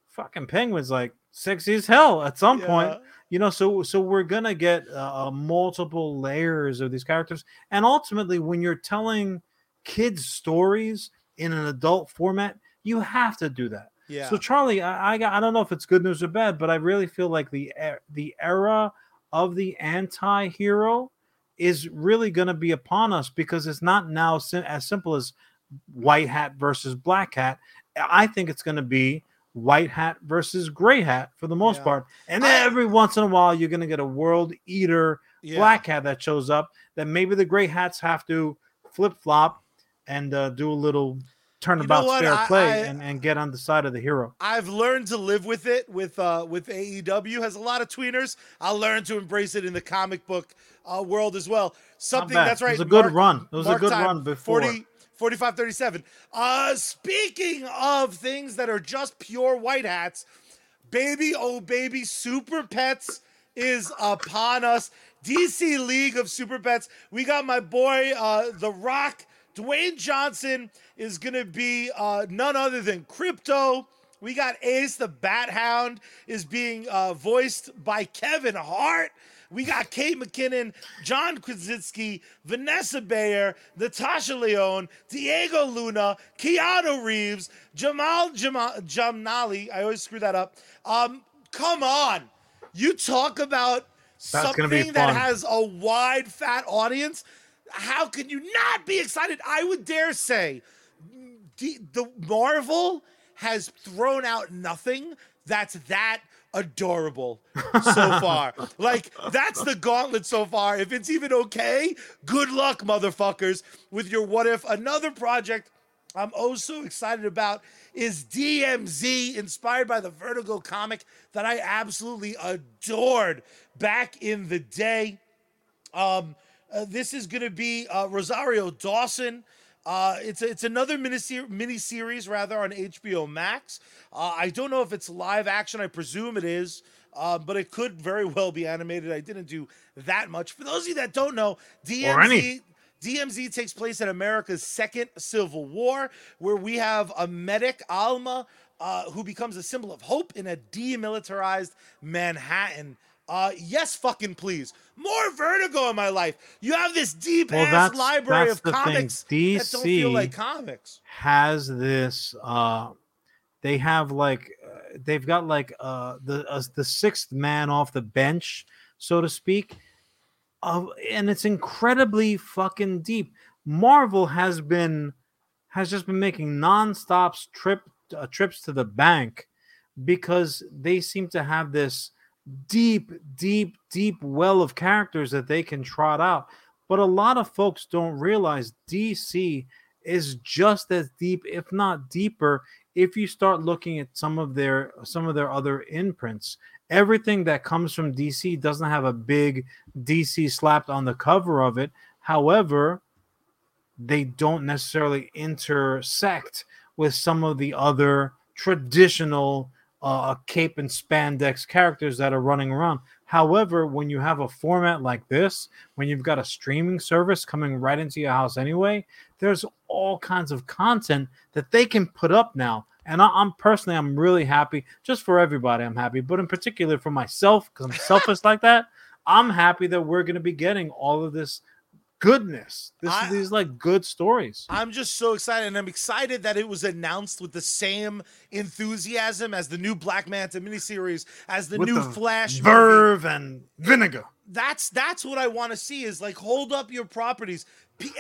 fucking penguins like sexy as hell at some point. You know, so so we're gonna get uh, uh, multiple layers of these characters, and ultimately, when you're telling kids stories in an adult format, you have to do that. Yeah. So Charlie, I, I got- I don't know if it's good news or bad, but I really feel like the the era of the anti-hero is really going to be upon us because it's not now sim- as simple as white hat versus black hat. I think it's going to be white hat versus gray hat for the most Yeah. part. And I- then every once in a while, you're going to get a world eater yeah. black hat that shows up. That maybe the gray hats have to flip flop and uh, do a little turnabout what? fair I- play I- and, and get on the side of the hero. I've learned to live with it with uh with AEW has a lot of tweeners. I'll learn to embrace it in the comic book uh, world as well. Something that's It right. was a good Mark- run. It was a good time, run before. 40, 45 37. Uh speaking of things that are just pure white hats, baby oh baby super pets is upon us. DC League of Super Pets. We got my boy uh The Rock Dwayne Johnson is going to be uh, none other than Krypto. We got Ace the Bat Hound is being uh, voiced by Kevin Hart. We got Kate McKinnon, John Krasinski, Vanessa Bayer, Natasha Lyonne, Diego Luna, Keanu Reeves, Jamal Jamal Jamnali. I always screw that up. Um, come on, you talk about That's something that has a wide, fat audience. How can you not be excited? I would dare say D- the Marvel has thrown out nothing that's that adorable so *laughs* far. like that's the gauntlet so far. If it's even okay, good luck, motherfuckers, with your what if. Another project I'm oh so excited about is DMZ, inspired by the Vertigo comic that I absolutely adored back in the day. Um, uh, this is going to be uh, Rosario Dawson. Uh, it's it's another mini mini series rather on HBO Max. Uh, I don't know if it's live action. I presume it is, uh, but it could very well be animated. I didn't do that much. For those of you that don't know, DMZ. DMZ takes place in America's second civil war, where we have a medic, Alma, uh, who becomes a symbol of hope in a demilitarized Manhattan. Uh, yes, fucking please. More Vertigo in my life. You have this deep well, ass library of comics DC that don't feel like comics. Has this? Uh, they have like uh, they've got like uh the uh, the sixth man off the bench, so to speak. Uh, and it's incredibly fucking deep. Marvel has been has just been making nonstop trip uh, trips to the bank because they seem to have this deep, deep, deep well of characters that they can trot out. But a lot of folks don't realize DC is just as deep, if not deeper, if you start looking at some of their some of their other imprints. Everything that comes from DC doesn't have a big DC slapped on the cover of it. However, they don't necessarily intersect with some of the other traditional uh, cape and spandex characters that are running around. However, when you have a format like this, when you've got a streaming service coming right into your house anyway, there's all kinds of content that they can put up now. And I, am personally, I'm really happy. Just for everybody, I'm happy, but in particular for myself, because I'm selfish like that. I'm happy that we're going to be getting all of this goodness. This I, these like good stories. I'm just so excited, and I'm excited that it was announced with the same enthusiasm as the new Black Manta miniseries, as the with new the Flash, Verve, movie. and Vinegar. That's that's what I want to see. Is like hold up your properties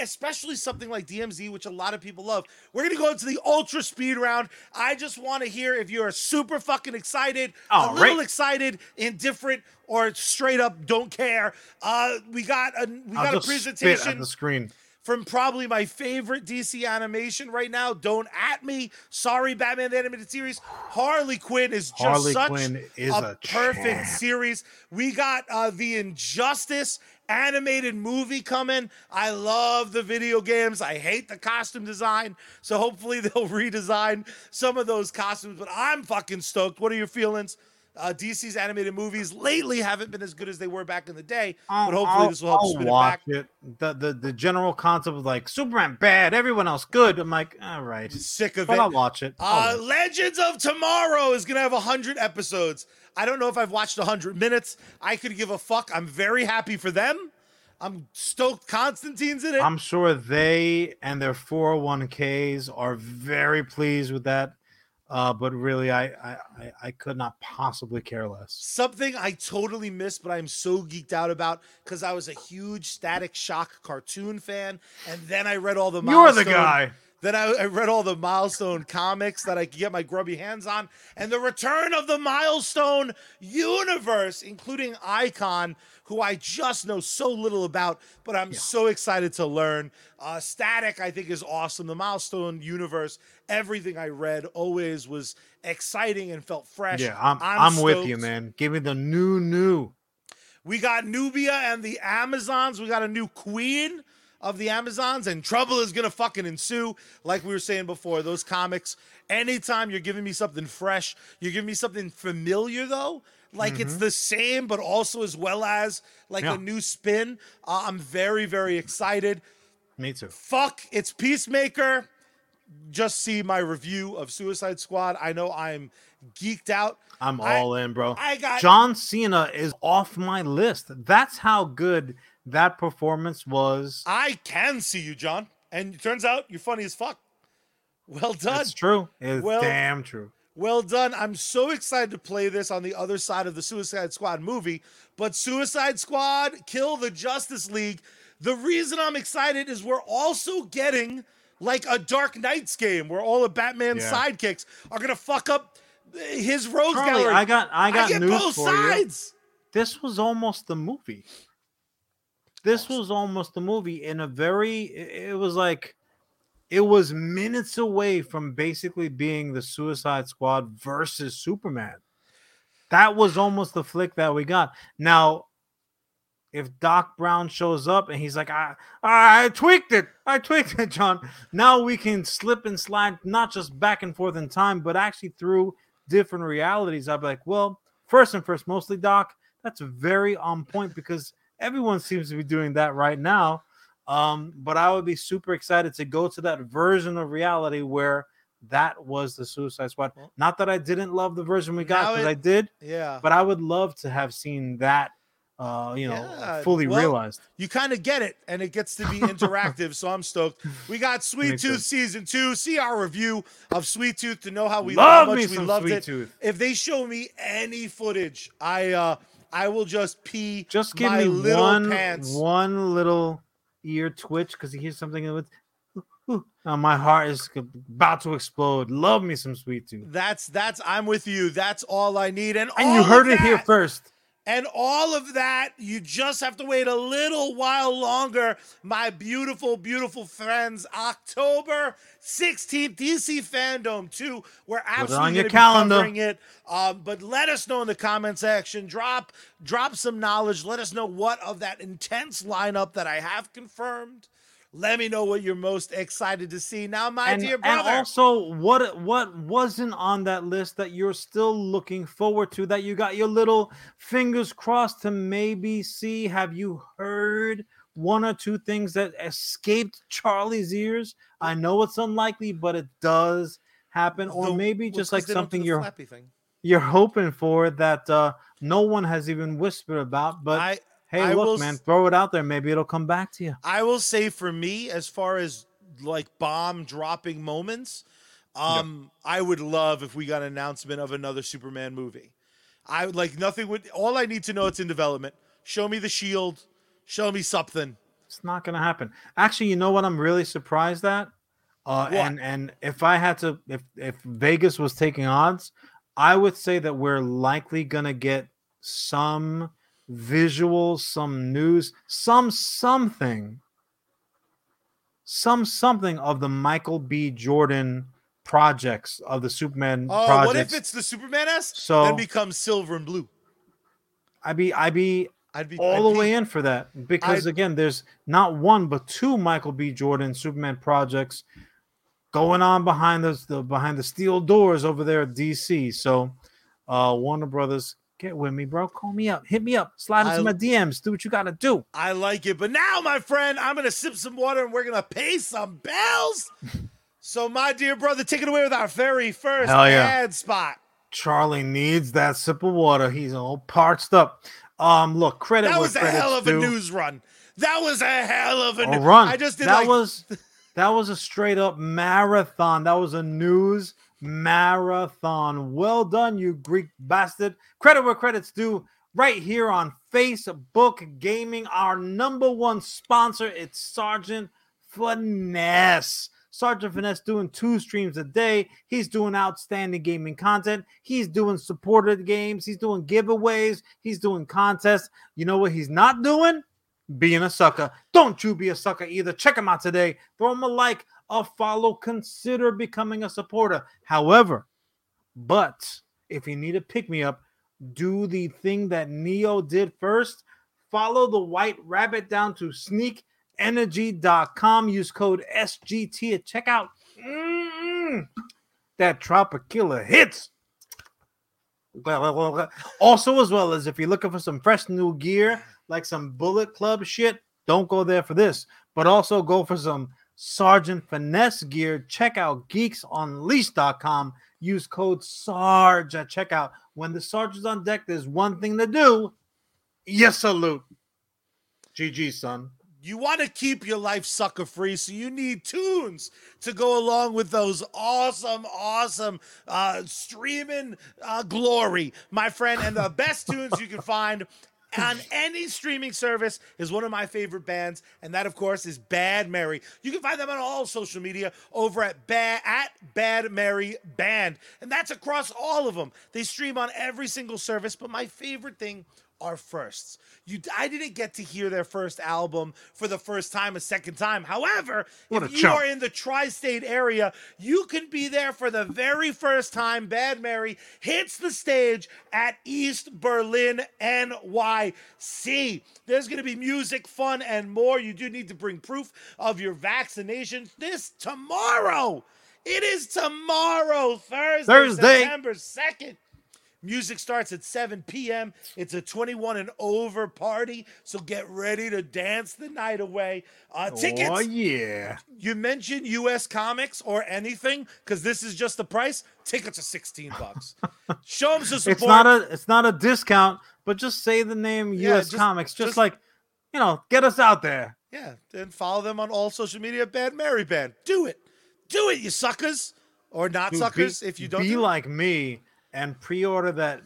especially something like DMZ, which a lot of people love. We're gonna go into the ultra speed round. I just want to hear if you're super fucking excited, All a little excited, indifferent, or straight up don't care. Uh, we got a we got a presentation on the screen from probably my favorite DC animation right now. Don't at me. Sorry, Batman the Animated Series. Harley Quinn is just Harley such Quinn is a, a perfect champ. series. We got uh, the Injustice animated movie coming. I love the video games. I hate the costume design. So hopefully *laughs* they'll redesign some of those costumes. But I'm fucking stoked. What are your feelings? Uh, DC's animated movies lately haven't been as good as they were back in the day, but hopefully I'll, this will help I'll spin watch it back. It. The, the the general concept of like Superman bad, everyone else good. I'm like, all right, sick of but it. I'll watch it. Uh, Legends of Tomorrow is gonna have hundred episodes. I don't know if I've watched hundred minutes. I could give a fuck. I'm very happy for them. I'm stoked Constantine's in it. I'm sure they and their 401ks are very pleased with that. Uh, but really, I, I I could not possibly care less. Something I totally missed, but I'm so geeked out about because I was a huge Static Shock cartoon fan, and then I read all the. You're the guy. Then I, I, read all the milestone comics that I could get my grubby hands on, and the return of the milestone universe, including Icon, who I just know so little about, but I'm yeah. so excited to learn. Uh, Static, I think, is awesome. The milestone universe, everything I read always was exciting and felt fresh. Yeah, I'm, I'm, I'm with you, man. Give me the new, new. We got Nubia and the Amazons. We got a new queen of the Amazons, and trouble is gonna fucking ensue. Like we were saying before, those comics. Anytime you're giving me something fresh, you're giving me something familiar though. Like mm-hmm. it's the same, but also as well as like yeah. a new spin. Uh, I'm very, very excited. Me too. Fuck, it's Peacemaker. Just see my review of Suicide Squad. I know I'm geeked out. I'm all I, in, bro. I got John Cena is off my list. That's how good that performance was. I can see you, John. And it turns out you're funny as fuck. Well done. It's true. It's well, damn true. Well done. I'm so excited to play this on the other side of the Suicide Squad movie. But Suicide Squad, Kill the Justice League, The reason I'm excited is we're also getting like a Dark Knights game where all of Batman's Yeah. sidekicks are gonna fuck up his rogues gallery. I got I got get news both for you. sides. This was almost the movie. This was almost the movie in a very it was like it was minutes away from basically being the Suicide Squad versus Superman. That was almost the flick that we got. Now, if Doc Brown shows up and he's like, I, I tweaked it, I tweaked it, John. Now we can slip and slide not just back and forth in time, but actually through different realities. I'd be like, well, first and first, mostly Doc, that's very on point because everyone seems to be doing that right now. Um, but I would be super excited to go to that version of reality where that was the Suicide Squad. Not that I didn't love the version we got because I did, Yeah. but I would love to have seen that, uh, you know, Yeah, fully well, realized. you kind of get it, and it gets to be *laughs* interactive. so I'm stoked. We got Sweet Tooth sense. season two. See our review of Sweet Tooth to know how we Love how much me we loved Sweet it. Tooth. If they show me any footage, I uh I will just pee Just give my me little one pants. one little ear twitch because he hears something with. Uh, my heart is about to explode. Love me some sweet tooth. That's that's I'm with you. That's all I need. And, And you heard it here first. And all of that, you just have to wait a little while longer, my beautiful, beautiful friends. October 16th, DC Fandom 2. We're absolutely on your gonna be calendar. covering it. Um, but let us know in the comment section. Drop, drop some knowledge. Let us know what of that intense lineup that I have confirmed. Let me know what you're most excited to see. Now, my and, dear and also, what what wasn't on that list that you're still looking forward to? That you got your little fingers crossed to maybe see? Have you heard one or two things that escaped Charlie's ears? I know it's unlikely, but it does happen, or maybe well, like something you're you're hoping for that uh, no one has even whispered about. But I, hey, I look, s- man, throw it out there. Maybe it'll come back to you. I will say for me, as far as like bomb dropping moments, um, I would love if we got an announcement of another Superman movie. I would like nothing would all I need to know it's in development. Show me the shield, show me something. It's not gonna happen. Actually, you know what? I'm really surprised at. Uh, What? and and if I had to, if if Vegas was taking odds, I would say that we're likely gonna get some visuals, some news, some something, some something of the Michael B. Jordan projects of the Superman Oh, projects. what if it's the Superman S? So- then becomes silver and blue. I'd be I'd be I'd be all I'd the be- way in for that because I'd- again, there's not one but two Michael B. Jordan Superman projects going on behind the, the behind the steel doors over there at DC. So, uh, Warner Brothers, get with me, bro. Call me up, hit me up, slide into I- my DMs, do what you gotta do. I like it. But now, my friend, I'm gonna sip some water and we're gonna pay some bills. *laughs* so, my dear brother, take it away with our very first Hell yeah. ad spot. Charlie needs that sip of water. He's all parched up. Um, look, credit That was a hell of due. a news run. That was a hell of a a new- run. I just did that like was that was a straight up marathon. That was a news marathon. Well done, you Greek bastard. Credit where credit's due. Right here on Facebook Gaming, our number one sponsor. It's Sergeant Finesse. Sergeant Finesse doing two streams a day. He's doing outstanding gaming content. He's doing supported games. He's doing giveaways. He's doing contests. You know what he's not doing? being a sucker. Don't you be a sucker either. Check him out today. Throw him a like, a follow, consider becoming a supporter. However, but if you need a pick me up, do the thing that Neo did first. Follow the white rabbit down to sneakenergy.com. Use code SGT at checkout. Mm, that hits. Also, as well as if you're looking for some fresh new gear, like some Bullet Club shit, don't go there for this. But also go for some Sergeant Finesse gear. Check out geeksunleashed.com. Use code SARGE at checkout. When the Sarge is on deck, there's one thing to do. Yes, salute. GG, son. you want to keep your life sucker free, so you need tunes to go along with those awesome, awesome uh, streaming uh, glory, my friend. And the best tunes you can find on *laughs* any streaming service is one of my favorite bands, and that, of course, is Bad Mary. You can find them on all social media over at Bad at Bad Mary Band, and that's across all of them. They stream on every single service, but my favorite thing are firsts. You, I didn't get to hear their first album for the first time a second time. However, What if you chump. are in the tri-state area, you can be there for the very first time. Bad Mary hits the stage at East Berlin, NYC. There's going to be music, fun, and more. You do need to bring proof of your vaccination this tomorrow. It is tomorrow, Thursday, Thursday. September 2nd. Music starts at 7 p.m. It's a 21 and over party, so get ready to dance the night away. Uh, tickets, Oh yeah. you mentioned US Comics or anything, because this is just the price. Tickets are 16 bucks. *laughs* Show them some support. It's not a it's not a discount, but just say the name Yeah, US just- Comics. Just, just- like, you know, get us out there. yeah, and follow them on all social media. Bad Mary Band. Do it. Do it, you suckers. Or not Dude, suckers be, if you don't. be do it. like me and pre-order that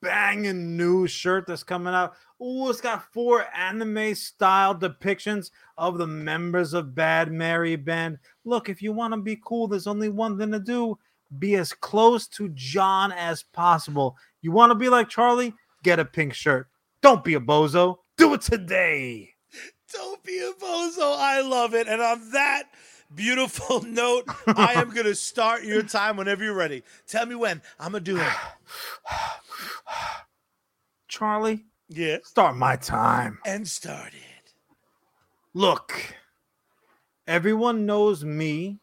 banging new shirt that's coming out. Oh, it's got four anime style depictions of the members of Bad Mary Band. Look, if you want to be cool, there's only one thing to do: be as close to John as possible. You want to be like Charlie? Get a pink shirt. Don't be a bozo. Do it today. Don't be a bozo. I love it. And on that beautiful *laughs* note, I am going to start your time whenever you're ready. Tell me when. I'm going to do it. *sighs* Charlie, Yeah. start my time. And started. Look, everyone knows me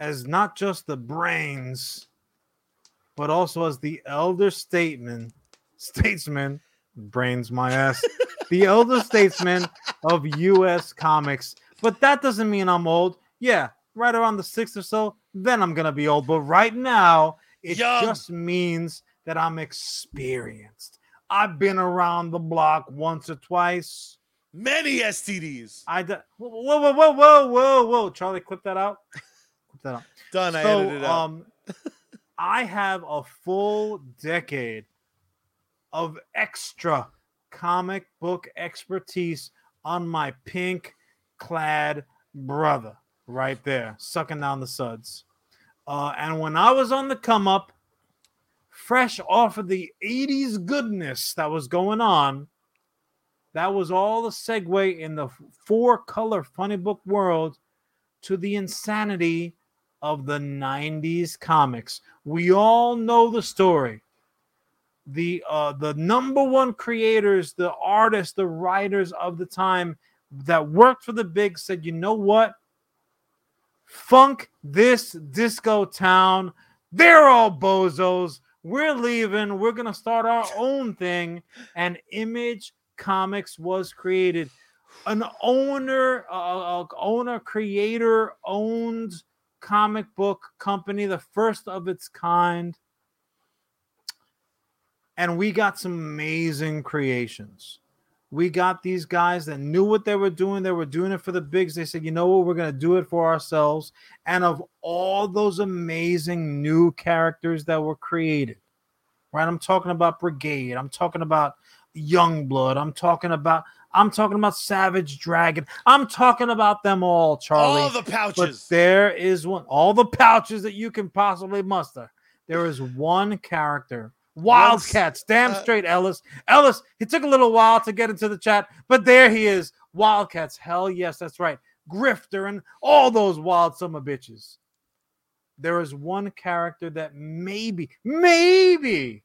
as not just the brains, but also as the elder statesman, statesman, brains my ass, *laughs* the elder statesman of US comics. But that doesn't mean I'm old. Yeah, right around the sixth or so, then I'm gonna be old. But right now, it Young. just means that I'm experienced. I've been around the block once or twice. Many STDs. I d- whoa, whoa, whoa, whoa, whoa, whoa, Charlie, clip that out. Clip that out. Done. I edited it out. um, I have a full decade of extra comic book expertise on my pink clad brother right there, sucking down the suds. Uh, and when I was on the come up, fresh off of the 80s goodness that was going on, that was all the segue in the four color funny book world to the insanity of the 90s comics. We all know the story. The uh the number one creators, the artists, the writers of the time that worked for the big said, "You know what? Funk this disco town. They're all bozos. We're leaving. We're going to start our own thing." And Image Comics was created. An owner, uh, uh, owner, creator owned comic book company, the first of its kind. And we got some amazing creations. We got these guys that knew what they were doing. They were doing it for the bigs. They said, you know what, we're going to do it for ourselves. And of all those amazing new characters that were created, right? I'm talking about Brigade. I'm talking about Youngblood. I'm talking about I'm talking about Savage Dragon. I'm talking about them all, Charlie. All the pouches. But there is one, all the pouches that you can possibly muster. There is one character, Wildcats, damn uh, straight, Ellis. Ellis, it took a little while to get into the chat, but there he is. Wildcats, hell yes, that's right. Grifter and all those wild summer bitches. There is one character that maybe, maybe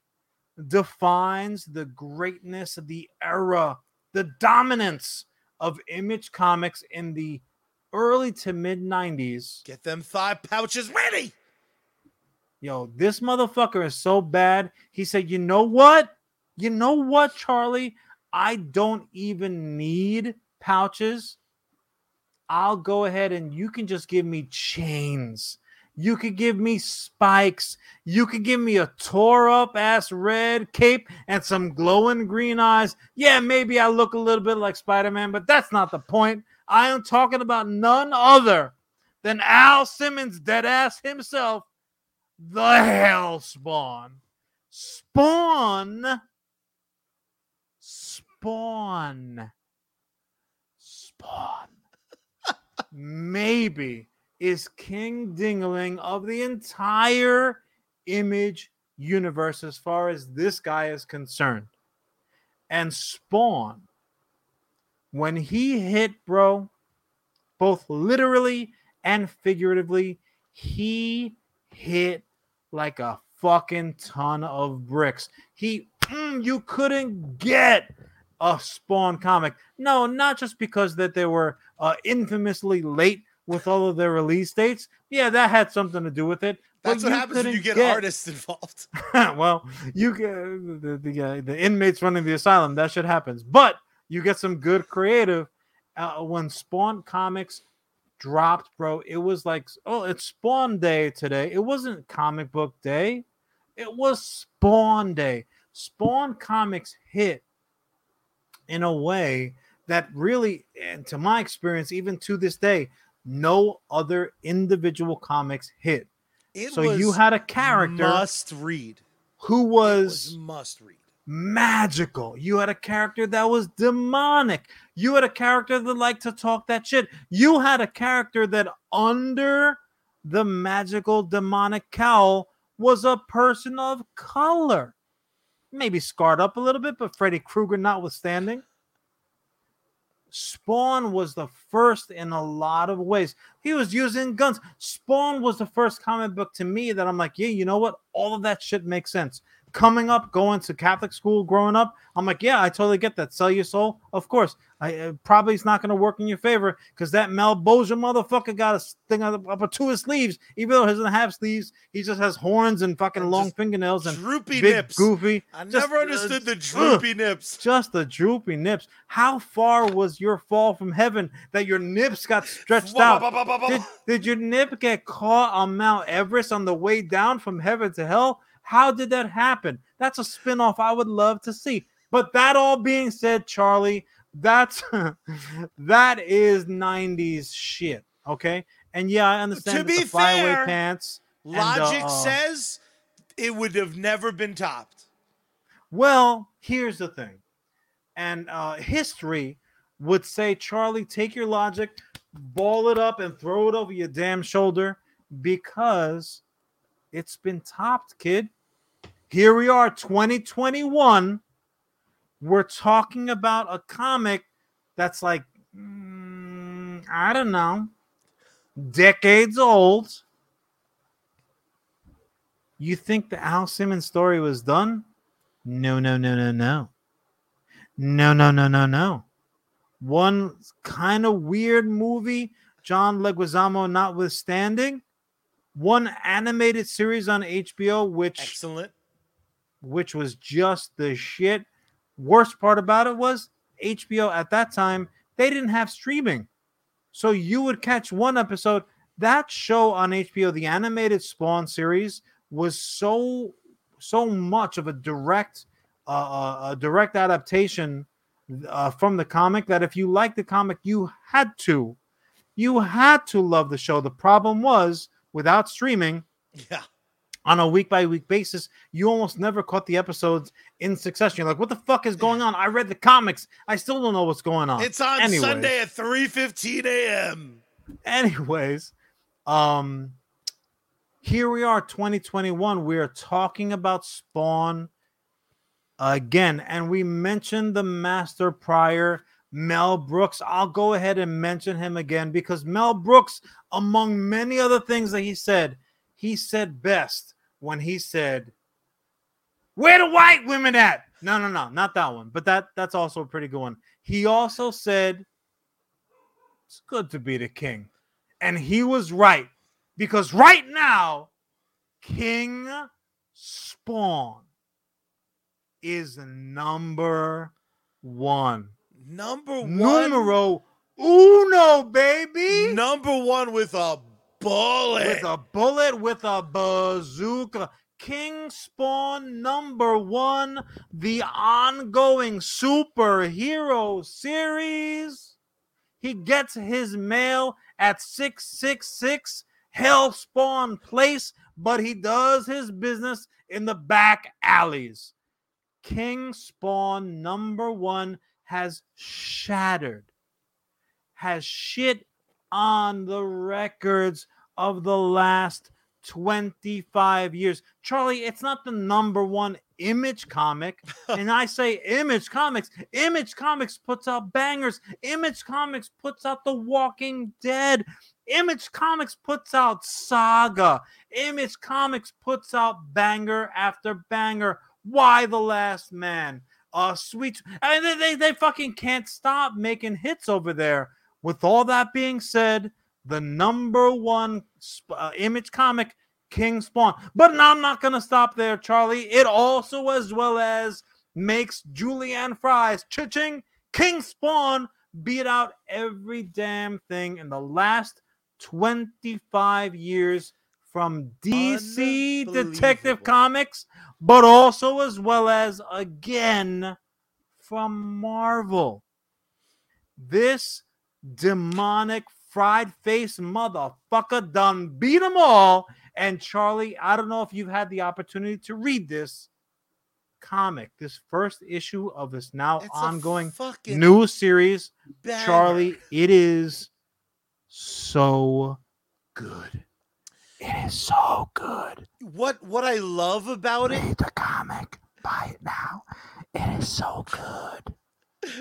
defines the greatness of the era, the dominance of Image Comics in the early to mid 90s. Get them thigh pouches ready. Yo, this motherfucker is so bad. He said, You know what? You know what, Charlie? I don't even need pouches. I'll go ahead and you can just give me chains. You could give me spikes. You could give me a tore up ass red cape and some glowing green eyes. Yeah, maybe I look a little bit like Spider Man, but that's not the point. I am talking about none other than Al Simmons, dead ass himself, the Hell Spawn. Spawn Spawn. Spawn. *laughs* Maybe is King Dingling of the entire image universe as far as this guy is concerned. And Spawn, when he hit, bro, both literally and figuratively, he hit like a fucking ton of bricks. He, mm, you couldn't get a Spawn comic. No, not just because that they were uh, infamously late with all of their release dates. Yeah, that had something to do with it. That's what happens when you get, get... artists involved. *laughs* well, you get the the, uh, the, inmates running the asylum. That shit happens, but you get some good creative. Uh, when Spawn Comics dropped, bro, it was like, oh, it's Spawn Day today. It wasn't Comic Book Day. It was Spawn Day. Spawn Comics hit in a way that really, and to my experience, even to this day, no other individual comics hit. It so you had a character must read who was, was must read magical. You had a character that was demonic. You had a character that liked to talk that shit. You had a character that under the magical demonic cowl was a person of color. Maybe scarred up a little bit, but Freddy Krueger notwithstanding. Spawn was the first in a lot of ways. He was using guns. Spawn was the first comic book to me that I'm like, yeah, you know what? All of that shit makes sense coming up, going to Catholic school, growing up, I'm like, yeah, I totally get that. Sell your soul, of course. I uh, probably it's not going to work in your favor because that Mel Malebolgia motherfucker got a thing up, up to his sleeves, even though he doesn't have sleeves. He just has horns and fucking and long fingernails and droopy big, nips. Goofy. I just, never understood uh, the droopy nips. Just the droopy nips. How far was your fall from heaven that your nips got stretched out? did, did your nip get caught on Mount Everest on the way down from heaven to hell? How did that happen? That's a spinoff I would love to see. But that all being said, Charlie, that's *laughs* that is 90s shit. Okay. And yeah, I understand to be fair, pants. Logic and, uh, says it would have never been topped. Well, here's the thing. And uh, history would say, Charlie, take your logic, ball it up, and throw it over your damn shoulder because it's been topped, kid here we are, 2021. We're talking about a comic that's like, mm, I don't know, decades old. You think the Al Simmons story was done? No, no, no, no, no. No, no, no, no, no. One kind of weird movie, John Leguizamo notwithstanding. One animated series on HBO, which excellent which was just the shit. Worst part about it was HBO at that time, they didn't have streaming. So you would catch one episode. That show on HBO, the animated Spawn series, was so so much of a direct uh, uh a direct adaptation uh, from the comic that if you liked the comic, you had to, you had to love the show. The problem was without streaming, yeah, on a week by week basis, you almost never caught the episodes in succession. You're like, what the fuck is going on? I read the comics. I still don't know what's going on. It's on Anyways, Sunday at 3 15 a.m. Anyways, um, here we are, 2021. We are talking about Spawn again, and we mentioned the master prior. Mel Brooks. I'll go ahead and mention him again because Mel Brooks, among many other things that he said, he said best when he said, "Where the white women at?" No, no, no, not that one. But that that's also a pretty good one. He also said, "It's good to be the king," and he was right because right now, King Spawn is number one. Number one. Numero uno, baby. Number one with a bullet. With a bullet, with a bazooka. King Spawn number one, the ongoing superhero series. He gets his mail at 666 Hellspawn Place, but he does his business in the back alleys. King Spawn number one has shattered, has shit on the records of the last 25 years. Charlie, it's not the number one image comic. *laughs* and I say image comics. Image comics puts out bangers. Image comics puts out The Walking Dead. Image Comics puts out Saga. Image Comics puts out banger after banger. Y the Last Man? Uh, sweet. And they, they, they fucking can't stop making hits over there. With all that being said, the number one uh, image comic, King Spawn. But now I'm not going to stop there, Charlie. It also, as well as, makes Julianne Fry's Cha-ching King Spawn beat out every damn thing in the last 25 years from DC Detective Comics, but also as well as again from Marvel. This demonic fried face motherfucker done beat them all. And Charlie, I don't know if you've had the opportunity to read this comic, this first issue of this now It's ongoing new series. banger. Charlie, it is so good. It is so good. what what I love about it, Read the comic. Buy it now. It is so good.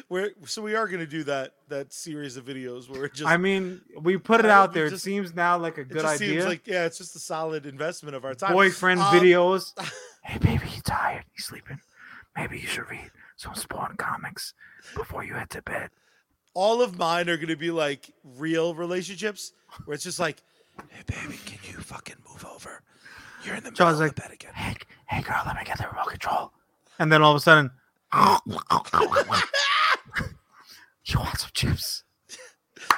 We're so we are gonna do that that series of videos where it just I mean, we put it out there. It seems now like a it good just idea. seems like yeah, it's just a solid investment of our time. Boyfriend Um, videos. *laughs* hey, baby, you tired? You sleeping? Maybe you should read some Spawn comics before you head to bed. all of mine are gonna be like real relationships where it's just like, hey baby, can you fucking move over? You're in the middle Charles of like, the bed again. hey, hey, girl, let me get the remote control. And then all of a sudden, you want some chips?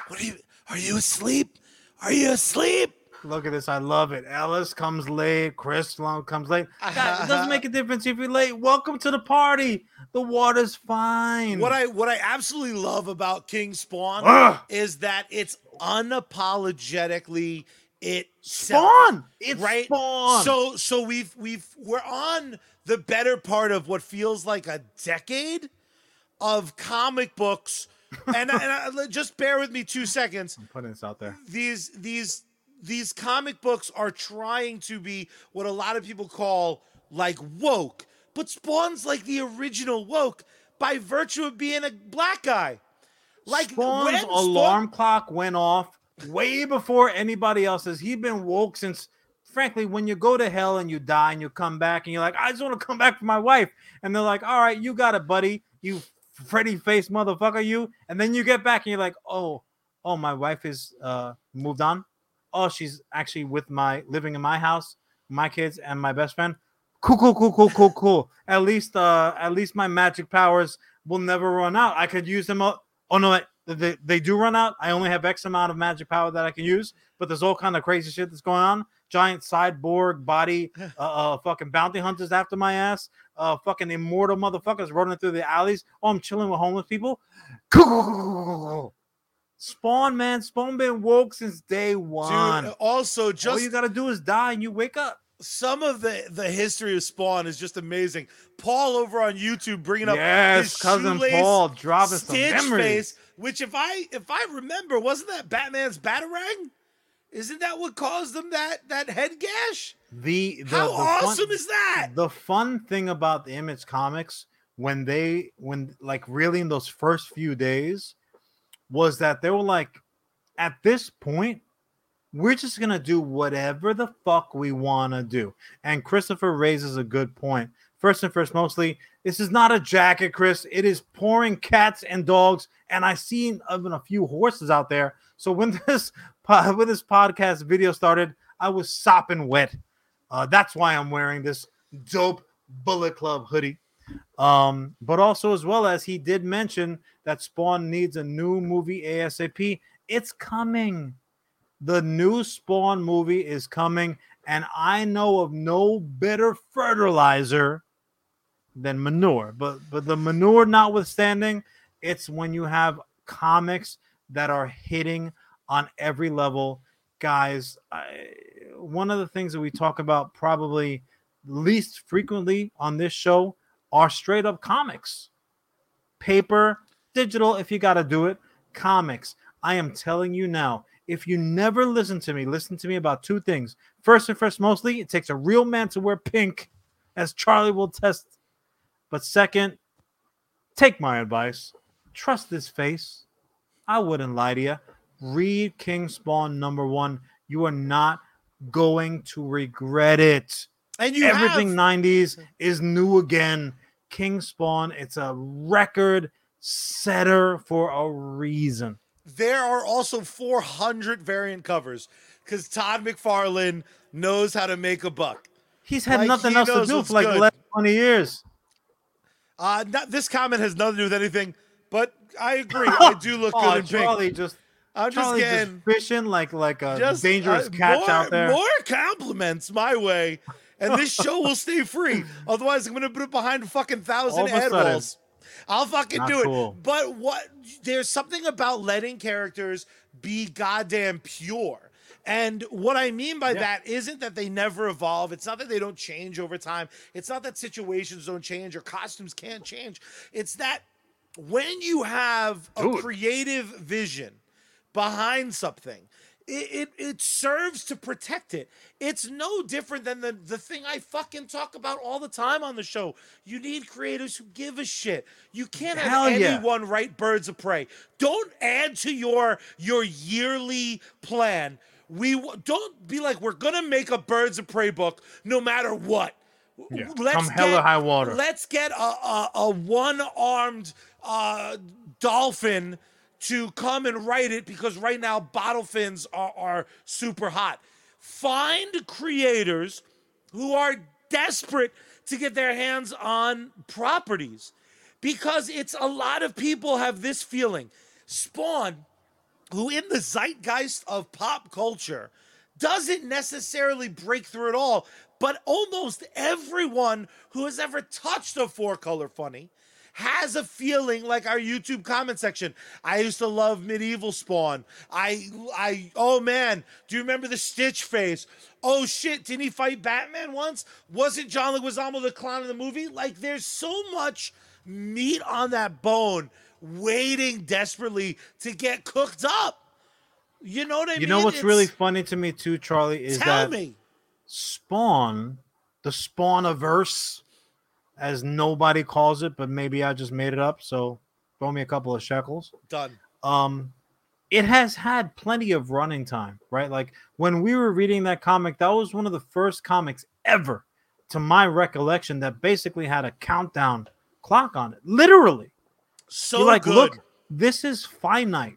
What are you? Are you asleep? Are you asleep? Look at this. I love it. Ellis comes late. Chris Long comes late. God, it doesn't make a difference if you're late. Welcome to the party. The water's fine. What I what I absolutely love about King Spawn Ugh. is that it's unapologetically it Spawn. It's right? Spawn. So so we've we've we're on the better part of what feels like a decade of comic books. and, *laughs* and I, just bear with me two seconds. I'm putting this out there. These these these comic books are trying to be what a lot of people call like woke, but Spawn's like the original woke by virtue of being a black guy. Like Spawn's when Spawn- alarm clock went off way before anybody else's. He's been woke since, frankly, when you go to hell and you die and you come back and you're like, I just want to come back for my wife. And they're like, all right, you got it, buddy. You Freddy face motherfucker, you. And then you get back and you're like, oh, oh, my wife is uh moved on. Oh, she's actually with my living in my house, my kids, and my best friend. Cool, cool, cool, cool, cool, cool. At least, uh, at least my magic powers will never run out. I could use them up. Oh no, wait, they, they do run out. I only have X amount of magic power that I can use, but there's all kind of crazy shit that's going on. Giant cyborg body, *sighs* uh, uh fucking bounty hunters after my ass, uh, fucking immortal motherfuckers running through the alleys. Oh, I'm chilling with homeless people. Spawn, man, Spawn been woke since day one. Dude, also just all you gotta do is die and you wake up. Some of the the history of Spawn is just amazing. Paul over on YouTube bringing up Yes, his cousin Paul dropping some Stitch memories. face, which if I if I remember, wasn't that Batman's batarang? Isn't that what caused them that that head gash? The, the How the fun- awesome is that? the fun thing about the image comics when they when like really in those first few days was that they were like at this point we're just gonna do whatever the fuck we want to do and christopher raises a good point. first and first mostly this is not a jacket chris it is pouring cats and dogs and i seen even a few horses out there so when *laughs* this po- when this podcast video started i was sopping wet uh, that's why i'm wearing this dope bullet club hoodie um, but also as well as he did mention that Spawn needs a new movie ASAP. It's coming. The new Spawn movie is coming, and I know of no better fertilizer than manure. But but the manure notwithstanding, it's when you have comics that are hitting on every level, guys. I, one of the things that we talk about probably least frequently on this show are straight up comics, paper digital if you got to do it. Comics. I am telling you now, if you never listen to me, listen to me about two things. First and first, mostly, it takes a real man to wear pink, as Charlie will test. But second, take my advice. Trust this face. I wouldn't lie to you. Read King Spawn number one. You are not going to regret it. And you Everything have, 90s is new again. King Spawn, it's a record setter for a reason. There are also 400 variant covers because Todd McFarlane knows how to make a buck. He's had Like, nothing he else to do for like good. the last 20 years. Uh, not, this comment has nothing to do with anything, but I agree. *laughs* I do look good oh, in pink. Just I'm just Charlie just getting fishing like like a just dangerous uh, catch more, out there. More compliments my way, and this show will stay free. *laughs* Otherwise, I'm gonna put it behind a fucking thousand of a head sudden. walls. I'll fucking Not do it. But what? There's something about letting characters be goddamn pure. And what I mean by Yeah. that isn't that they never evolve. It's not that they don't change over time. It's not that situations don't change or costumes can't change. It's that when you have a creative vision behind something, it, it, it serves to protect it. It's no different than the, the thing I fucking talk about all the time on the show. You need creators who give a shit. You can't Hell have yeah. anyone write Birds of Prey. Don't add to your your yearly plan. We w- don't be like we're gonna make a Birds of Prey book no matter what. Yeah, Let's come hell or get- high water. Let's get a a, a one armed uh, dolphin to come and write it because right now bottle fins are, are super hot. Find creators who are desperate to get their hands on properties because it's a lot of people have this feeling. Spawn, who in the zeitgeist of pop culture doesn't necessarily break through at all, but almost everyone who has ever touched a four color funny has a feeling like our YouTube comment section. I used to love medieval spawn. I I oh man, do you remember the Stitch face? Oh shit, didn't he fight Batman once? Wasn't John Leguizamo the clown in the movie? Like there's so much meat on that bone waiting desperately to get cooked up. You know what I mean? You know what's It's- really funny to me too, Charlie, is tell that me. Spawn, the Spawniverse, as nobody calls it, but maybe I just made it up. So throw me a couple of shekels. Done. Um, it has had plenty of running time, right? Like when we were reading that comic, that was one of the first comics ever, to my recollection, that basically had a countdown clock on it. Literally. So You're like, good. look, this is finite.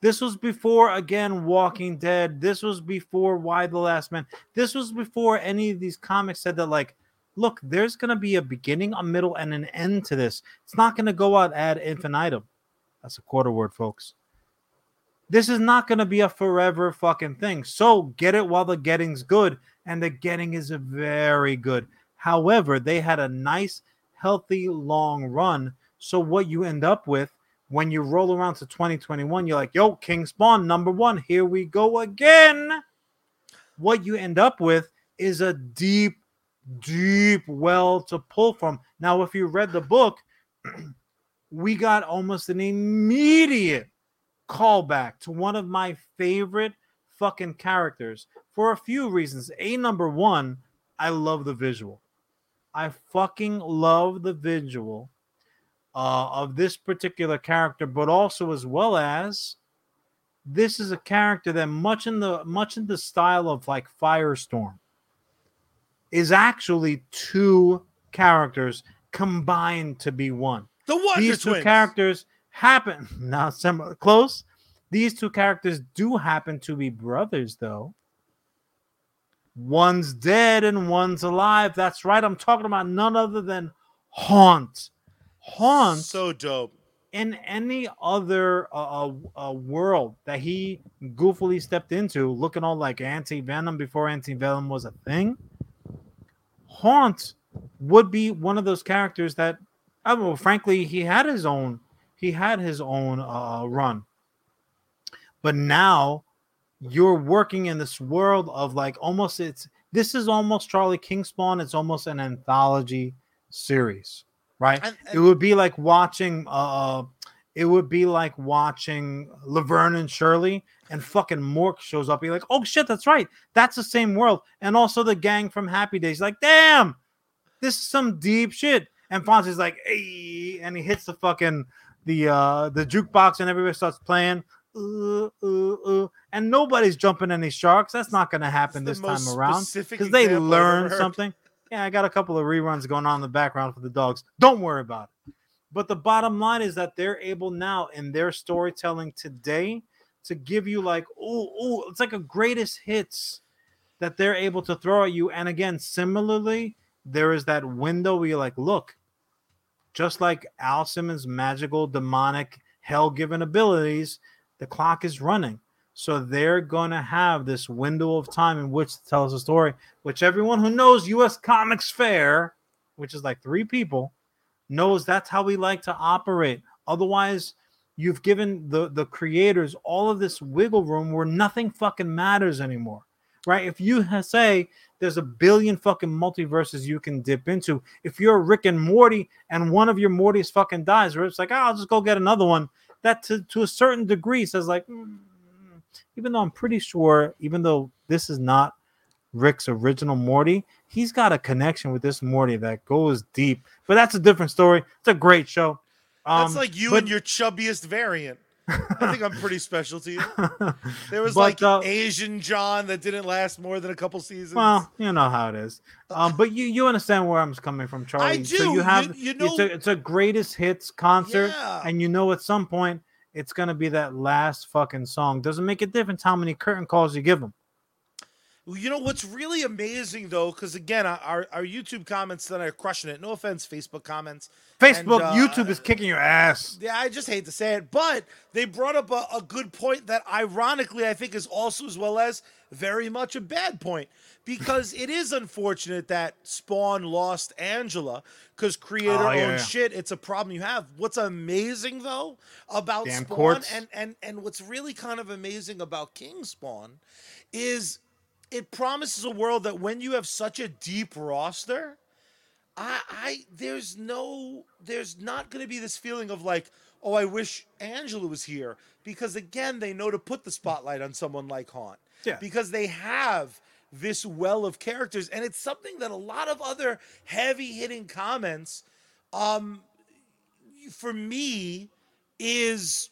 This was before again Walking Dead. This was before Y the Last Man. This was before any of these comics said that like, look, there's gonna be a beginning, a middle, and an end to this. It's not gonna go out ad infinitum. That's a quarter word, folks. This is not gonna be a forever fucking thing. So get it while the getting's good, and the getting is very good. However, they had a nice, healthy, long run. So what you end up with when you roll around to 2021, you're like, yo, King Spawn, number one, here we go again. What you end up with is a deep, deep well to pull from. Now, if you read the book, *clears throat* we got almost an immediate callback to one of my favorite fucking characters for a few reasons. A number one, I love the visual. I fucking love the visual uh, of this particular character, but also as well as this is a character that much in the much in the style of like Firestorm is actually two characters combined to be one. The Wonder These two Twins. characters happen *laughs* now some close. These two characters do happen to be brothers, though. One's dead and one's alive. That's right. I'm talking about none other than Haunt. Haunt So dope. in any other uh, uh, world that he goofily stepped into, looking all like anti venom before anti venom was a thing, Haunt would be one of those characters that, I mean, frankly, he had his own, he had his own uh, run, but now you're working in this world of like almost it's this is almost Charlie King Spawn. It's almost an anthology series, right? It would be like watching uh it would be like watching Laverne and Shirley and fucking Mork shows up. You're like, oh shit, that's right. That's the same world. And also the gang from Happy Days. Like, damn, this is some deep shit. And Fonzie's like, hey, and he hits the fucking the uh the jukebox and everybody starts playing. Uh, uh, uh, and nobody's jumping any sharks. That's not gonna happen this time around because they learn something. Yeah, I got a couple of reruns going on in the background for the dogs. Don't worry about it. But the bottom line is that they're able now in their storytelling today to give you like, oh, oh, it's like a greatest hits that they're able to throw at you. And again, similarly, there is that window where you're like, look, just like Al Simmons' magical, demonic, hell given abilities, the clock is running. So they're going to have this window of time in which to tell us a story, which everyone who knows US Comics Fair, which is like three people, knows that's how we like to operate. Otherwise, you've given the the creators all of this wiggle room where nothing fucking matters anymore. Right? If you say there's a billion fucking multiverses you can dip into, if you're Rick and Morty and one of your Mortys fucking dies, or it's like, oh, I'll just go get another one. That to, to a certain degree says like, mm, even though I'm pretty sure, even though this is not Rick's original Morty, he's got a connection with this Morty that goes deep. But that's a different story. It's a great show. That's Um, like you but- and your chubbiest variant. I think I'm pretty special to you. *laughs* There was But, like uh, Asian John that didn't last more than a couple seasons. Well, you know how it is. Um, but you you understand where I'm coming from, Charlie. So do. you You- have you it's know- a it's a greatest hits concert, Yeah. and you know at some point it's gonna be that last fucking song. Doesn't make a difference how many curtain calls you give them. You know what's really amazing though, because again, our our YouTube comments that are crushing it. No offense, Facebook comments. Facebook, uh, YouTube is kicking your ass. Yeah, I just hate to say it, but they brought up a, a good point that ironically I think is also as well as very much a bad point because it is unfortunate that Spawn lost Angela because creator Oh, owned yeah, yeah. shit. It's a problem you have. What's amazing though about Damn Spawn courts. and and and what's really kind of amazing about King Spawn is it promises a world that when you have such a deep roster, I, I there's no there's not going to be this feeling of like oh I wish Angela was here. Because again they know to put the spotlight on someone like Haunt. Yeah. because they have this well of characters. And it's something that a lot of other heavy hitting comments um for me is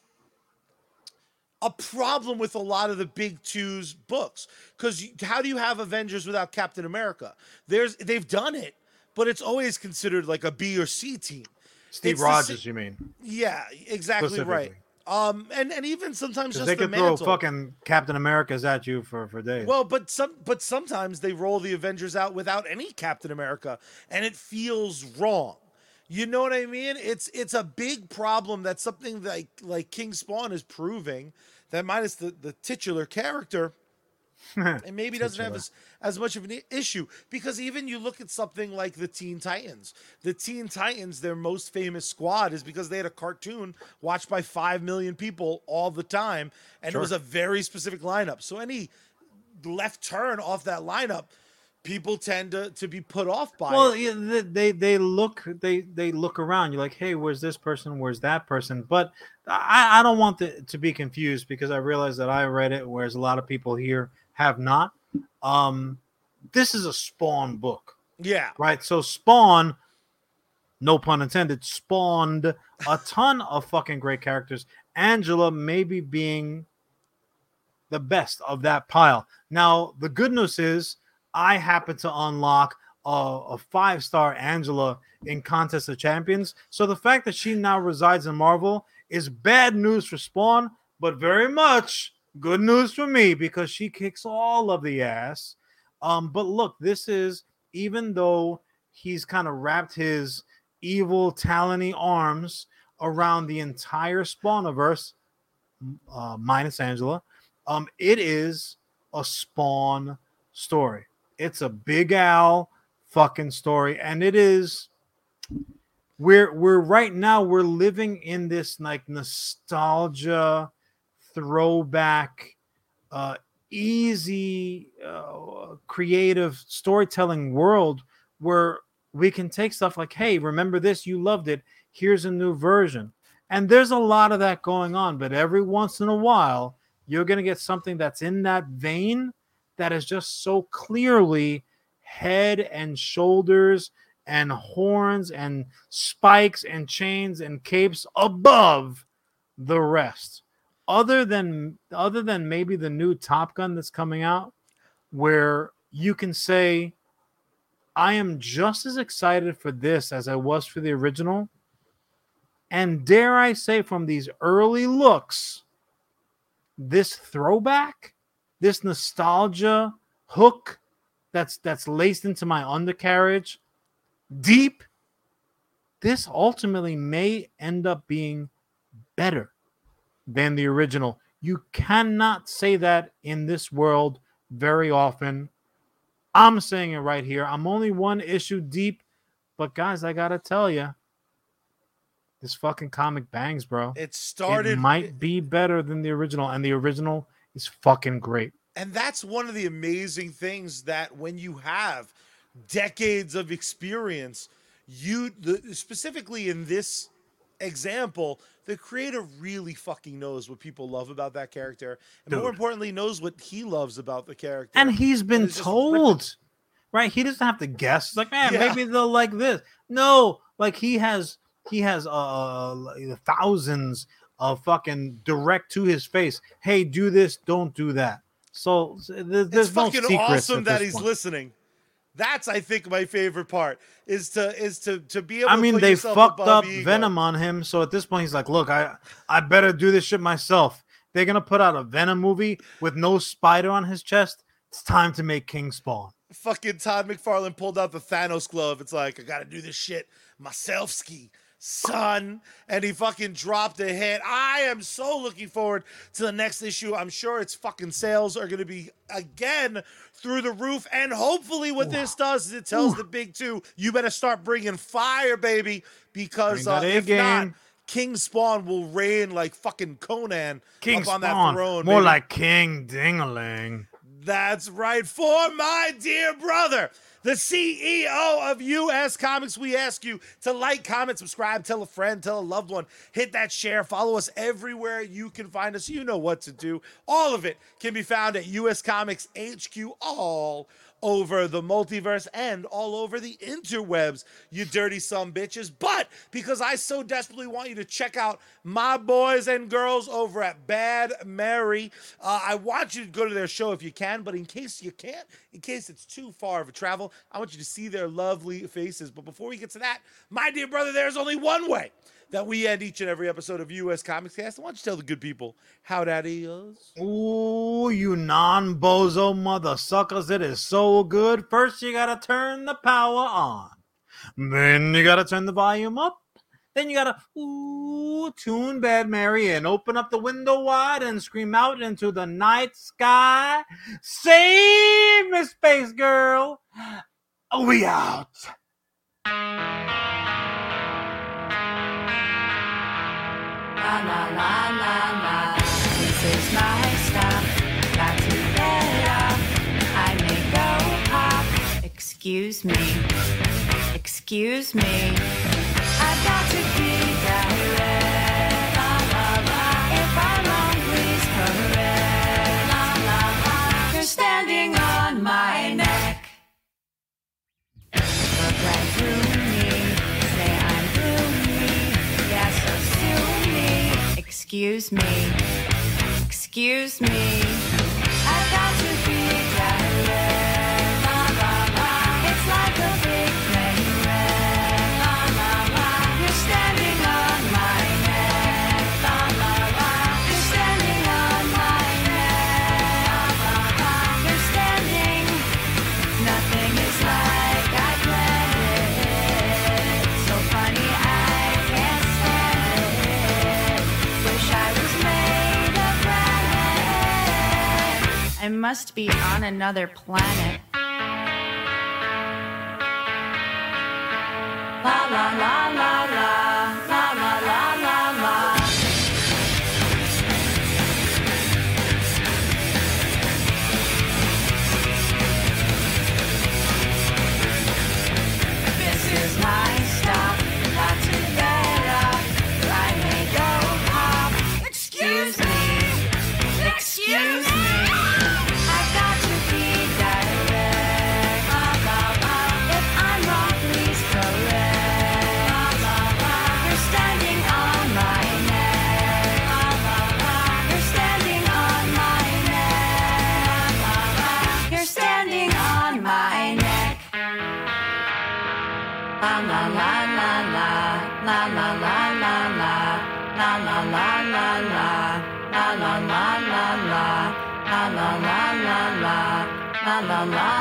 a problem with a lot of the big two's books because how do you have avengers without captain america there's they've done it but it's always considered like a b or c team Steve It's Rogers, you mean? yeah exactly right um and and even sometimes just they the could throw fucking Captain Americas at you for for days. Well, but some but sometimes they roll the Avengers out without any Captain America and it feels wrong. You know what I mean? It's it's a big problem that's something like like King Spawn is proving that minus the, the titular character *laughs* and maybe doesn't have as, as much of an issue because even you look at something like the Teen Titans. The Teen Titans, their most famous squad is because they had a cartoon watched by 5 million people all the time and it was a very specific lineup. So any left turn off that lineup, people tend to, to be put off by well, it. they they look they they look around. You're like, hey, where's this person? Where's that person? But I I don't want the, to be confused because I realize that I read it, whereas a lot of people here have not. Um, this is a Spawn book, Yeah. right? So Spawn, no pun intended, spawned a ton of fucking great characters. Angela maybe being the best of that pile. Now, the good news is I happen to unlock a, a five star Angela in Contest of Champions. So the fact that she now resides in Marvel is bad news for Spawn, but very much good news for me because she kicks all of the ass. Um, but look, this is even though he's kind of wrapped his evil talony arms around the entire Spawniverse, uh, minus Angela. Um, it is a Spawn story. It's a Big Al fucking story, and it is. We're we're right now we're living in this like nostalgia, throwback, uh, easy, uh, creative storytelling world where we can take stuff like, hey, remember this? You loved it. Here's a new version. And there's a lot of that going on, but every once in a while, you're going to get something that's in that vein that is just so clearly head and shoulders and horns and spikes and chains and capes above the rest. Other than other than maybe the new Top Gun that's coming out, where you can say, I am just as excited for this as I was for the original. And dare I say, from these early looks, this throwback, this nostalgia hook that's that's laced into my undercarriage deep this ultimately may end up being better than the original. You cannot say that in this world very often. I'm saying it right here. I'm only one issue deep but guys i gotta tell you this fucking comic bangs bro. It started it might be better than the original and the original is fucking great. And that's one of the amazing things that when you have decades of experience you the, specifically in this example the creator really fucking knows what people love about that character and more importantly knows what he loves about the character. And he's been just told right? He doesn't have to guess. It's like man Yeah. maybe they'll like this. No like he has he has uh thousands of fucking direct to his face hey do this don't do that so s- there- there's it's no fucking awesome that he's point. listening that's i think my favorite part is to is to to be able I mean, they fucked up ego. Venom on him, so at this point he's like, "Look, I I better do this shit myself." They're gonna put out a Venom movie with no spider on his chest. It's time to make King Spawn. fucking Todd McFarlane pulled out the Thanos glove. It's like, I gotta do this shit myself ski, son. And he fucking dropped a hit. I am so looking forward to the next issue. I'm sure its fucking sales are gonna be again through the roof. And hopefully, what this does is it tells the big two, you better start bringing fire, baby, because uh, if not. King Spawn will reign like fucking Conan King up on Spawn, that throne. more baby. like King Dingaling. That's right. For my dear brother, the CEO of US Comics, we ask you to like, comment, subscribe, tell a friend, tell a loved one, hit that share, follow us everywhere you can find us. You know what to do. All of it can be found at US Comics HQ, all over the multiverse and all over the interwebs, you dirty some bitches. But because I so desperately want you to check out my boys and girls over at Bad Mary, uh, I want you to go to their show if you can. But in case you can't, in case it's too far of a travel, I want you to see their lovely faces. But before we get to that, my dear brother, there's only one way that we end each and every episode of US Comics Cast. Why don't you tell the good people how that is. Ooh, you non-bozo mother suckers! It is so good. First, you gotta turn the power on. Then you gotta turn the volume up. Then you gotta ooh tune Bad Mary and open up the window wide and scream out into the night sky. Save me, space girl. We out. Excuse me. Excuse me. Excuse me. Excuse me. I must be on another planet. La la la la la my life.